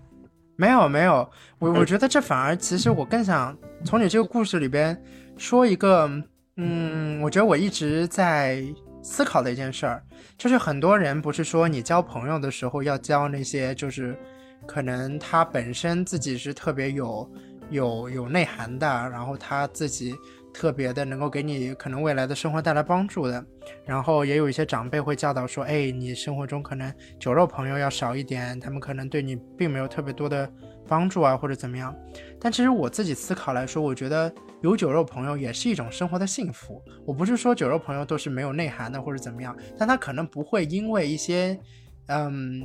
没有没有，我我觉得这反而其实我更想从你这个故事里边说一个，嗯，我觉得我一直在思考的一件事儿，就是很多人不是说你交朋友的时候要交那些就是可能他本身自己是特别有有有内涵的，然后他自己特别的能够给你可能未来的生活带来帮助的，然后也有一些长辈会教导说，哎，你生活中可能酒肉朋友要少一点，他们可能对你并没有特别多的帮助啊，或者怎么样。但其实我自己思考来说，我觉得有酒肉朋友也是一种生活的幸福。我不是说酒肉朋友都是没有内涵的或者怎么样，但他可能不会因为一些嗯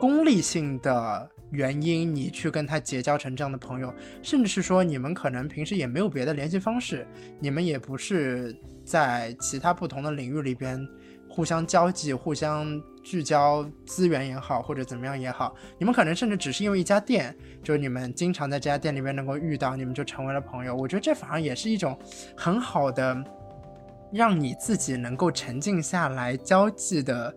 功利性的原因，你去跟他结交成这样的朋友，甚至是说你们可能平时也没有别的联系方式，你们也不是在其他不同的领域里边互相交际、互相聚焦资源也好，或者怎么样也好，你们可能甚至只是因为一家店，就是你们经常在这家店里面能够遇到，你们就成为了朋友。我觉得这反而也是一种很好的让你自己能够沉静下来交际的，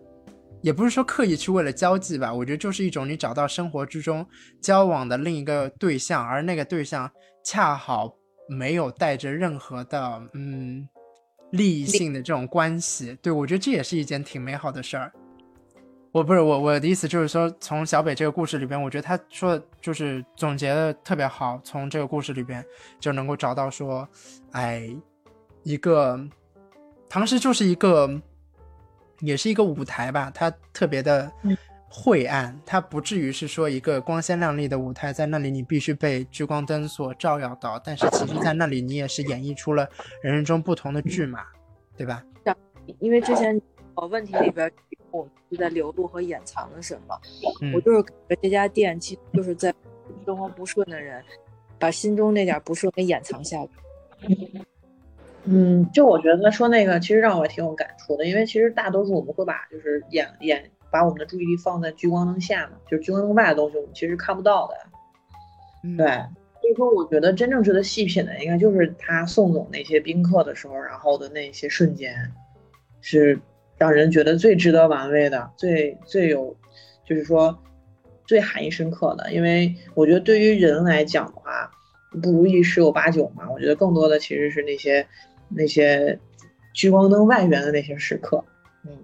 也不是说刻意去为了交际吧，我觉得就是一种你找到生活之中交往的另一个对象，而那个对象恰好没有带着任何的嗯利益性的这种关系。对我觉得这也是一件挺美好的事儿。我不是我我的意思就是说，从小北这个故事里边，我觉得他说的就是总结的特别好。从这个故事里边就能够找到说，哎，一个唐诗就是一个，也是一个舞台吧。它特别的嗯晦暗，它不至于是说一个光鲜亮丽的舞台，在那里你必须被聚光灯所照耀到。但是其实，在那里你也是演绎出了人生中不同的剧码，对吧？因为之前呃问题里边我们是在流露和掩藏了什么，嗯我就是感觉这家店其实就是在生活不顺的人，把心中那点不顺给掩藏下来。嗯，就我觉得他说那个其实让我挺有感触的，因为其实大多数我们会把就是眼眼把我们的注意力放在聚光灯下嘛，就是聚光灯外的东西我们其实看不到的。嗯对，所以说我觉得真正值得细品的，应该就是他送走那些宾客的时候，然后的那些瞬间，是让人觉得最值得玩味的，最最有，就是说最含义深刻的。因为我觉得对于人来讲的话，不如意十有八九嘛。我觉得更多的其实是那些那些聚光灯外缘的那些时刻。嗯，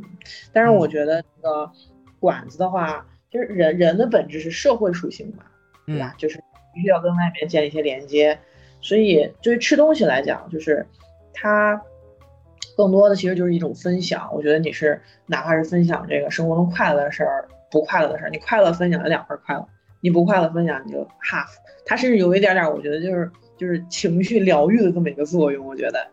但是我觉得那个管子的话，就是人人的本质是社会属性嘛，对吧？就是必须要跟外面建立一些连接，所以对于吃东西来讲，就是它更多的其实就是一种分享。我觉得你是哪怕是分享这个生活中快乐的事儿、不快乐的事儿，你快乐分享了两份快乐，你不快乐分享你就 half。它甚至有一点点，我觉得就是就是情绪疗愈的这么一个作用。我觉得，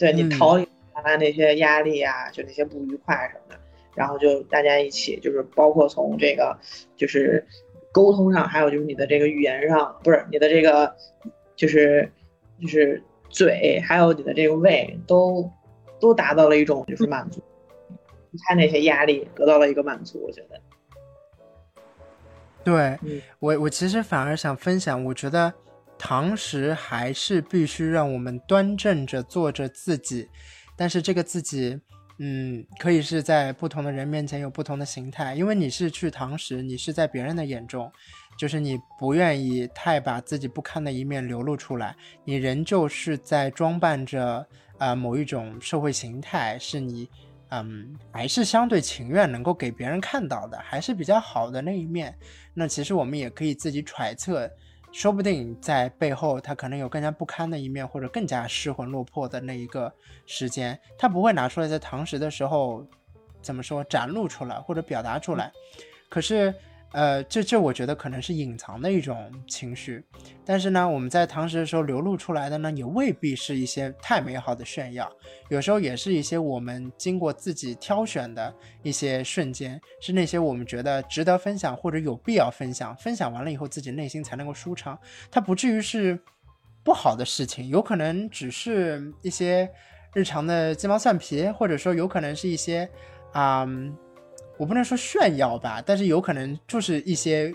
对你嗯。逃离他那些压力啊，就那些不愉快什么的，然后就大家一起，就是包括从这个就是沟通上，还有就是你的这个语言上，不是你的这个就是就是嘴，还有你的这个胃，都都达到了一种就是满足，你看那些压力得到了一个满足，我觉得，对嗯。我，我其实反而想分享，我觉得堂食还是必须让我们端正着做着自己，但是这个自己，嗯，可以是在不同的人面前有不同的形态，因为你是去堂食，你是在别人的眼中，就是你不愿意太把自己不堪的一面流露出来，你仍旧是在装扮着呃某一种社会形态，是你。嗯，还是相对情愿能够给别人看到的，还是比较好的那一面。那其实我们也可以自己揣测，说不定在背后他可能有更加不堪的一面，或者更加失魂落魄的那一个时间，他不会拿出来在堂食的时候怎么说展露出来或者表达出来。可是，呃，这这我觉得可能是隐藏的一种情绪。但是呢，我们在堂食的时候流露出来的呢，也未必是一些太美好的炫耀，有时候也是一些我们经过自己挑选的一些瞬间，是那些我们觉得值得分享或者有必要分享，分享完了以后自己内心才能够舒畅，它不至于是不好的事情，有可能只是一些日常的鸡毛蒜皮，或者说有可能是一些啊、我不能说炫耀吧，但是有可能就是一些。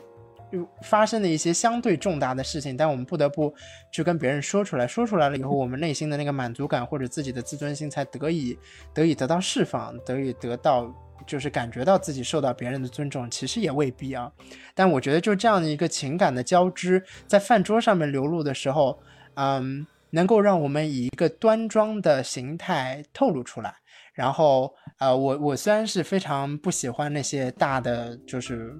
就发生的一些相对重大的事情，但我们不得不去跟别人说出来，说出来了以后，我们内心的那个满足感或者自己的自尊心才得以得以得到释放，得以得到就是感觉到自己受到别人的尊重，其实也未必啊。但我觉得就这样的一个情感的交织，在饭桌上面流露的时候，嗯，能够让我们以一个端庄的形态透露出来。然后，呃，我我虽然是非常不喜欢那些大的就是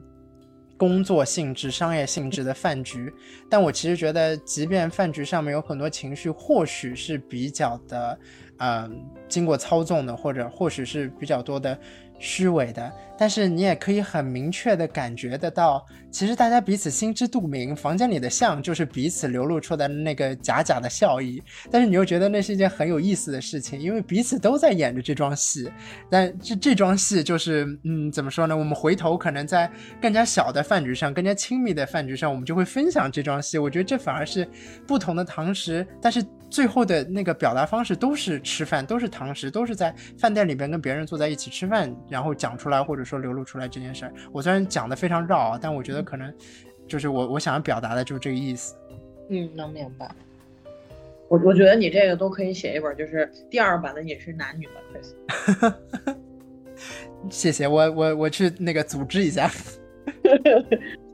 工作性质、商业性质的饭局，但我其实觉得，即便饭局上面有很多情绪，或许是比较的，嗯、经过操纵的，或者或许是比较多的虚伪的，但是你也可以很明确的感觉得到，其实大家彼此心知肚明，房间里的像就是彼此流露出的那个假假的笑意，但是你又觉得那是一件很有意思的事情，因为彼此都在演着这桩戏，但这这桩戏就是，嗯，怎么说呢？我们回头可能在更加小的饭局上，更加亲密的饭局上，我们就会分享这桩戏。我觉得这反而是不同的堂食，但是最后的那个表达方式都是吃饭，都是堂食，都是在饭店里边跟别人坐在一起吃饭，然后讲出来或者说流露出来这件事儿。我虽然讲的非常绕啊，但我觉得可能就是我我想要表达的就是这个意思。嗯，能明白。我我觉得你这个都可以写一本，就是第二版的饮食男女吧 Chris。谢谢我我我去那个组织一下。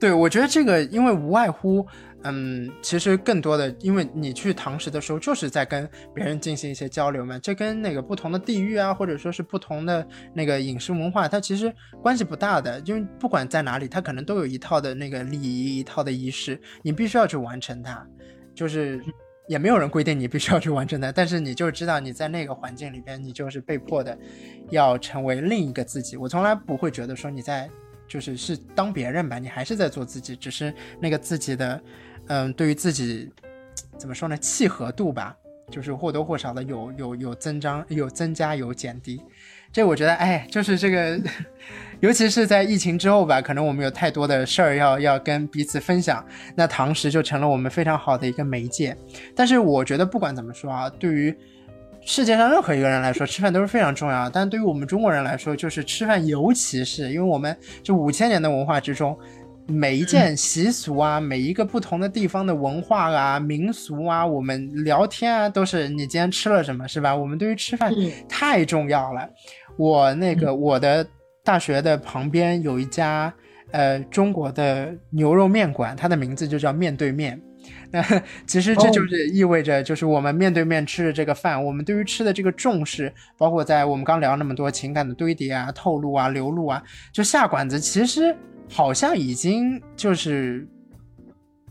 对，我觉得这个因为无外乎，嗯，其实更多的，因为你去堂食的时候就是在跟别人进行一些交流嘛，这跟那个不同的地域啊，或者说是不同的那个饮食文化，它其实关系不大的，因为不管在哪里，它可能都有一套的那个礼仪，一套的仪式，你必须要去完成它，就是也没有人规定你必须要去完成它，但是你就知道你在那个环境里边，你就是被迫的要成为另一个自己。我从来不会觉得说你在。就是是当别人吧，你还是在做自己，只是那个自己的，嗯，对于自己怎么说呢，契合度吧，就是或多或少的有有有增长，有增加有减低。这我觉得，哎，就是这个，尤其是在疫情之后吧，可能我们有太多的事儿要要跟彼此分享，那堂食就成了我们非常好的一个媒介。但是我觉得不管怎么说啊，对于世界上任何一个人来说，吃饭都是非常重要的。但对于我们中国人来说，就是吃饭，尤其是因为我们这五千年的文化之中，每一件习俗啊，每一个不同的地方的文化啊、民俗啊，我们聊天啊，都是你今天吃了什么，是吧？我们对于吃饭太重要了。我那个我的大学的旁边有一家呃中国的牛肉面馆，它的名字就叫面对面。那其实这就是意味着，就是我们面对面吃的这个饭，我们对于吃的这个重视，包括在我们刚聊那么多情感的堆叠啊、透露啊、流露啊，就下馆子，其实好像已经就是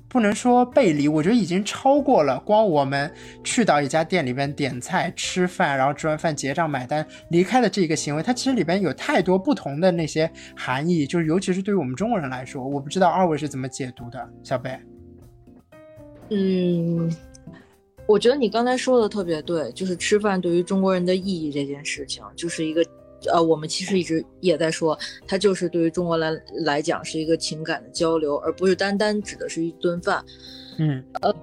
不能说背离，我觉得已经超过了光我们去到一家店里边点菜吃饭，然后吃完饭结账买单离开的这个行为，它其实里边有太多不同的那些含义，就是尤其是对于我们中国人来说，我不知道二位是怎么解读的，小北。嗯，我觉得你刚才说的特别对，就是吃饭对于中国人的意义这件事情，就是一个呃，我们其实一直也在说，它就是对于中国来来讲是一个情感的交流，而不是单单指的是一顿饭。嗯，呃，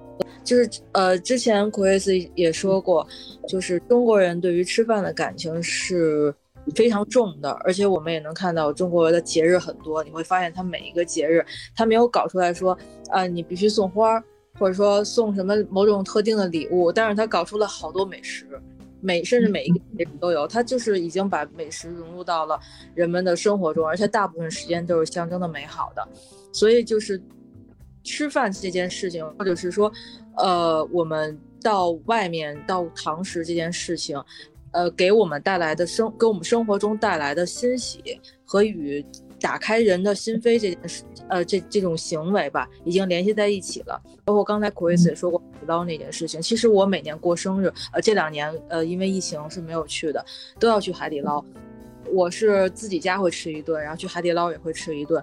就是呃，之前 Chris 也说过，就是中国人对于吃饭的感情是非常重的，而且我们也能看到中国的节日很多，你会发现他每一个节日，他没有搞出来说啊，你必须送花。或者说送什么某种特定的礼物，但是他搞出了好多美食，每甚至每一个节日都有，他就是已经把美食融入到了人们的生活中，而且大部分时间都是象征的美好的，所以就是吃饭这件事情，或者是说，呃，我们到外面到堂食这件事情，呃，给我们带来的生给我们生活中带来的欣喜和与。打开人的心扉这件事，呃，这这种行为吧，已经联系在一起了。包括刚才 Chris 也说过海底捞那件事情。其实我每年过生日，呃，这两年呃因为疫情是没有去的，都要去海底捞。我是自己家会吃一顿，然后去海底捞也会吃一顿。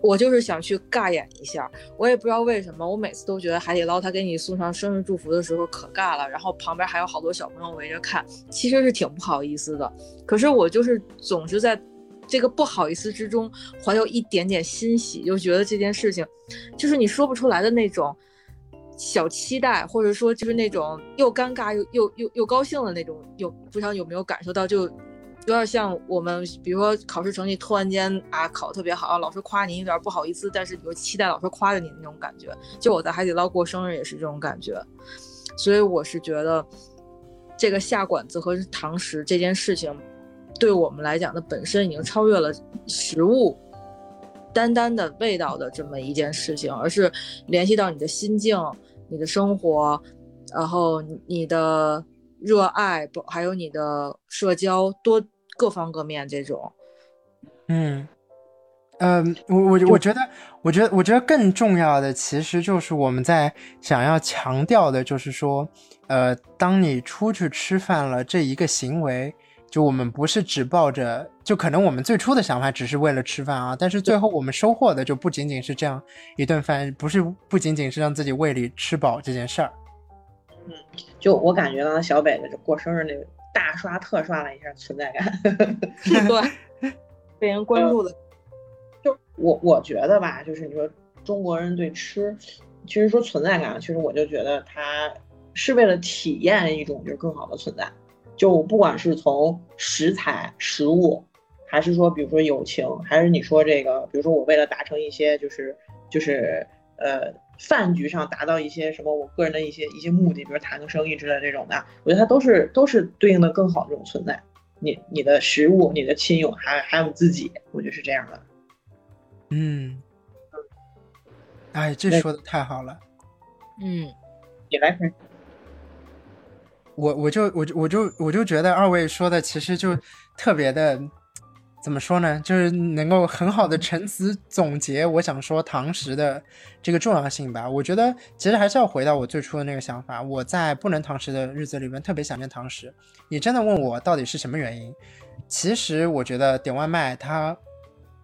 我就是想去尬演一下，我也不知道为什么，我每次都觉得海底捞他给你送上生日祝福的时候可尬了，然后旁边还有好多小朋友围着看，其实是挺不好意思的。可是我就是总是在。这个不好意思之中，怀有一点点欣喜，就觉得这件事情，就是你说不出来的那种小期待，或者说就是那种又尴尬又又又又高兴的那种。有不知道有没有感受到，就有点像我们，比如说考试成绩突然间啊考特别好，老师夸你有点不好意思，但是你又期待老师夸着你那种感觉。就我在海底捞过生日也是这种感觉，所以我是觉得这个下馆子和堂食这件事情。对我们来讲的本身已经超越了食物单单的味道的这么一件事情，而是联系到你的心境、你的生活，然后你的热爱，不还有你的社交，多各方各面这种。嗯嗯，我我我觉得，我觉得，我觉得更重要的其实就是我们在想要强调的，就是说，呃，当你出去吃饭了这一个行为。就我们不是只抱着，就可能我们最初的想法只是为了吃饭啊，但是最后我们收获的就不仅仅是这样一顿饭，不是不仅仅是让自己胃里吃饱这件事儿。嗯，就我感觉到小北的过生日那个大刷特刷了一下存在感 对，被人关注的。就我我觉得吧，就是你说中国人对吃，其实说存在感，其实我就觉得他是为了体验一种就是更好的存在。就不管是从食材、食物，还是说，比如说友情，还是你说这个，比如说我为了达成一些，就是就是呃饭局上达到一些什么我个人的一些一些目的，比如谈个生意之类的这种的，我觉得它都是都是对应的更好的这种存在。你你的食物、你的亲友，还还有你自己，我觉得是这样的。嗯，哎，这说的太好了。嗯，你来分，我我就我就我就我就觉得二位说的其实就特别的，怎么说呢？就是能够很好的陈词总结我想说堂食的这个重要性吧。我觉得其实还是要回到我最初的那个想法，我在不能堂食的日子里面特别想念堂食。你真的问我到底是什么原因？其实我觉得点外卖它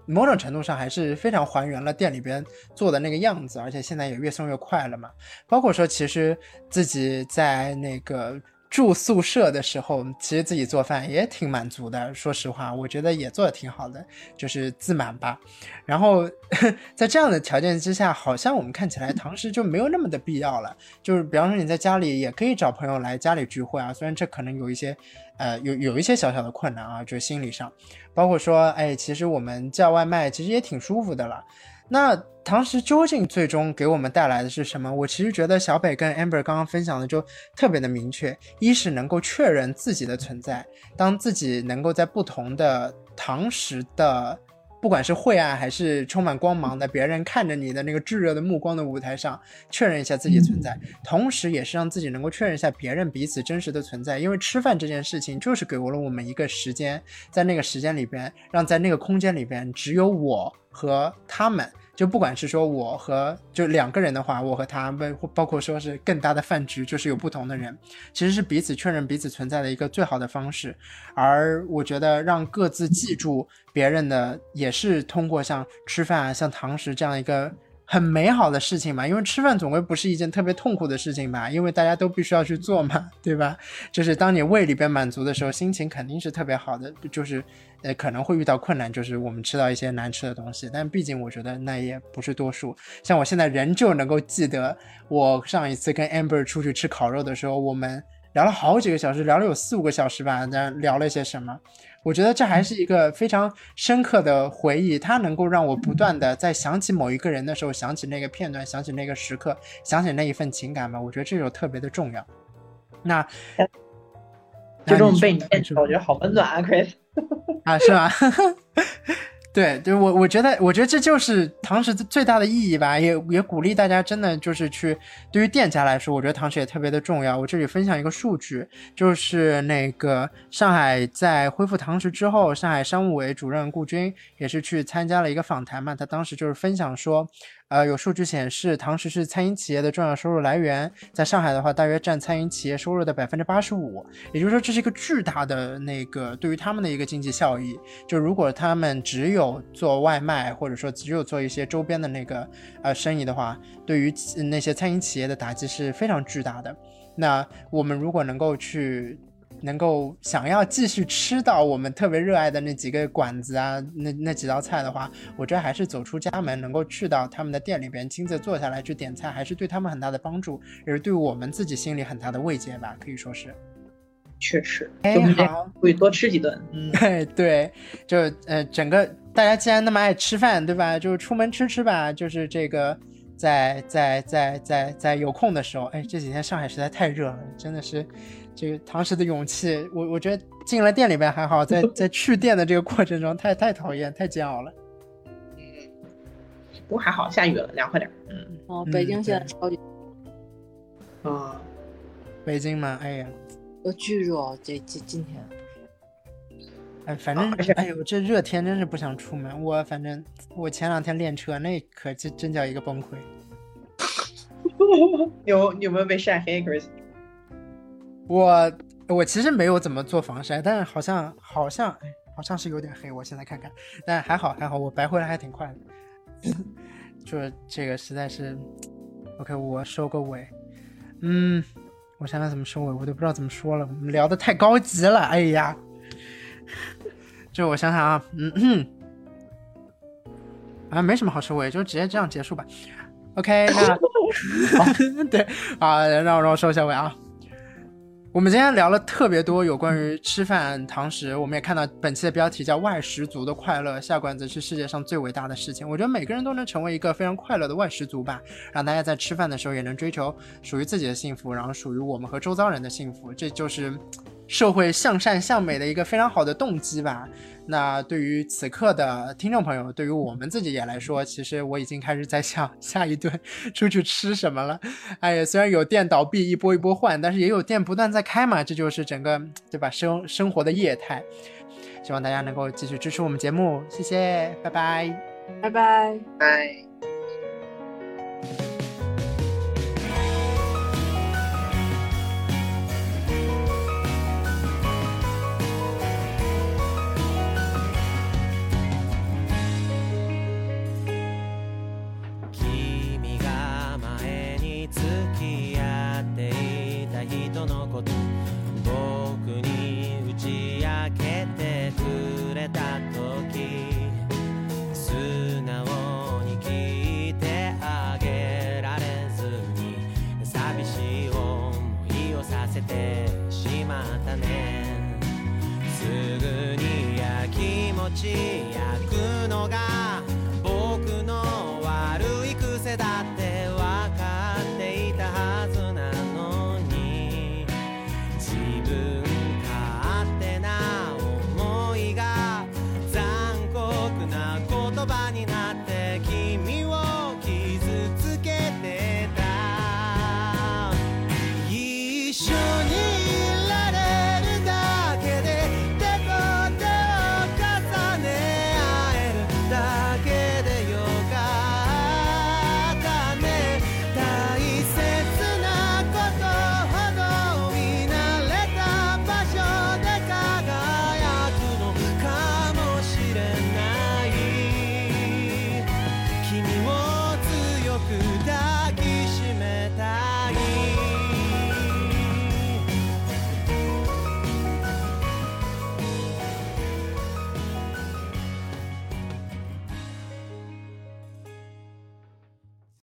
某种程度上还是非常还原了店里边做的那个样子，而且现在也越送越快了嘛。包括说，其实自己在那个住宿舍的时候，其实自己做饭也挺满足的。说实话，我觉得也做的挺好的，就是自满吧。然后 在这样的条件之下，好像我们看起来堂食就没有那么的必要了。就是比方说你在家里也可以找朋友来家里聚会啊，虽然这可能有一些呃有有一些小小的困难啊，就是心理上。包括说，哎，其实我们叫外卖其实也挺舒服的了。那堂食究竟最终给我们带来的是什么？我其实觉得小北跟 Amber 刚刚分享的就特别的明确，一是能够确认自己的存在，当自己能够在不同的堂食的。不管是晦暗还是充满光芒的，别人看着你的那个炙热的目光的舞台上，确认一下自己存在，同时也是让自己能够确认一下别人彼此真实的存在。因为吃饭这件事情，就是给了我们一个时间，在那个时间里边，让在那个空间里边只有我和他们。就不管是说我和就两个人的话，我和他们，包括说是更大的饭局，就是有不同的人，其实是彼此确认彼此存在的一个最好的方式。而我觉得让各自记住别人的，也是通过像吃饭啊、像堂食这样一个很美好的事情嘛。因为吃饭总归不是一件特别痛苦的事情吧，因为大家都必须要去做嘛，对吧？就是当你胃里边满足的时候，心情肯定是特别好的。就是呃可能会遇到困难，就是我们吃到一些难吃的东西，但毕竟我觉得那也不是多数。像我现在仍旧能够记得，我上一次跟 Amber 出去吃烤肉的时候，我们。聊了好几个小时，聊了有四五个小时吧。那聊了些什么？我觉得这还是一个非常深刻的回忆，它能够让我不断的在想起某一个人的时候，想起那个片段，想起那个时刻，想起那一份情感吧。我觉得这就特别的重要。那就这么被你我觉得好温暖啊，Chris。啊，是吗？对 对，我我觉得，我觉得这就是堂食最大的意义吧，也也鼓励大家真的就是去，对于店家来说，我觉得堂食也特别的重要。我这里分享一个数据，就是那个上海在恢复堂食之后，上海商务委主任顾军也是去参加了一个访谈嘛，他当时就是分享说。呃，有数据显示，堂食是餐饮企业的重要收入来源。在上海的话，大约占餐饮企业收入的百分之八十五。也就是说，这是一个巨大的那个对于他们的一个经济效益。就如果他们只有做外卖，或者说只有做一些周边的那个呃生意的话，对于那些餐饮企业的打击是非常巨大的。那我们如果能够去。能够想要继续吃到我们特别热爱的那几个馆子啊，那那几道菜的话，我觉得还是走出家门，能够去到他们的店里边亲自坐下来去点菜，还是对他们很大的帮助，也是对我们自己心里很大的慰藉吧，可以说是。确实，哎，好，会多吃几顿。嗯，对，就呃，整个大家既然那么爱吃饭，对。吧？就出门吃吃吧。就是这个，在在在在在有空的时候，哎，这几天上海实在太热了，真的是。这个堂食的勇气，我我觉得进了店里边还好，在 在去店的这个过程中，太太讨厌，太煎熬了。嗯，不过还好，下雨了，凉快点。嗯。哦，北京现在超级。啊，北京嘛，哎呀，我，巨热，这这今天。哎，反正哎呦，这热天真是不想出门。我反正我前两天练车，那可真真叫一个崩溃。有有没有被晒黑，Chris？我我其实没有怎么做防晒，但是好像好像，好像是有点黑。我现在看看，但还好还好，我白回来还挺快的。就是这个实在是，OK，我收个尾。嗯，我想想怎么收尾，我都不知道怎么说了。我们聊的太高级了，哎呀。就我想想啊，嗯嗯，啊，没什么好收尾，就直接这样结束吧。OK，那 对啊，让我让我收一下尾啊。我们今天聊了特别多有关于吃饭堂食，我们也看到本期的标题叫“外食族的快乐”，下馆子是世界上最伟大的事情。我觉得每个人都能成为一个非常快乐的外食族吧，让大家在吃饭的时候也能追求属于自己的幸福，然后属于我们和周遭人的幸福，这就是社会向善向美的一个非常好的动机吧。那对于此刻的听众朋友，对于我们自己也来说，其实我已经开始在想下一顿出去吃什么了。哎呀，虽然有店倒闭一波一波换，但是也有店不断在开嘛，这就是整个对吧生生活的业态。希望大家能够继续支持我们节目，谢谢，拜拜。拜拜。拜。ち焼くのが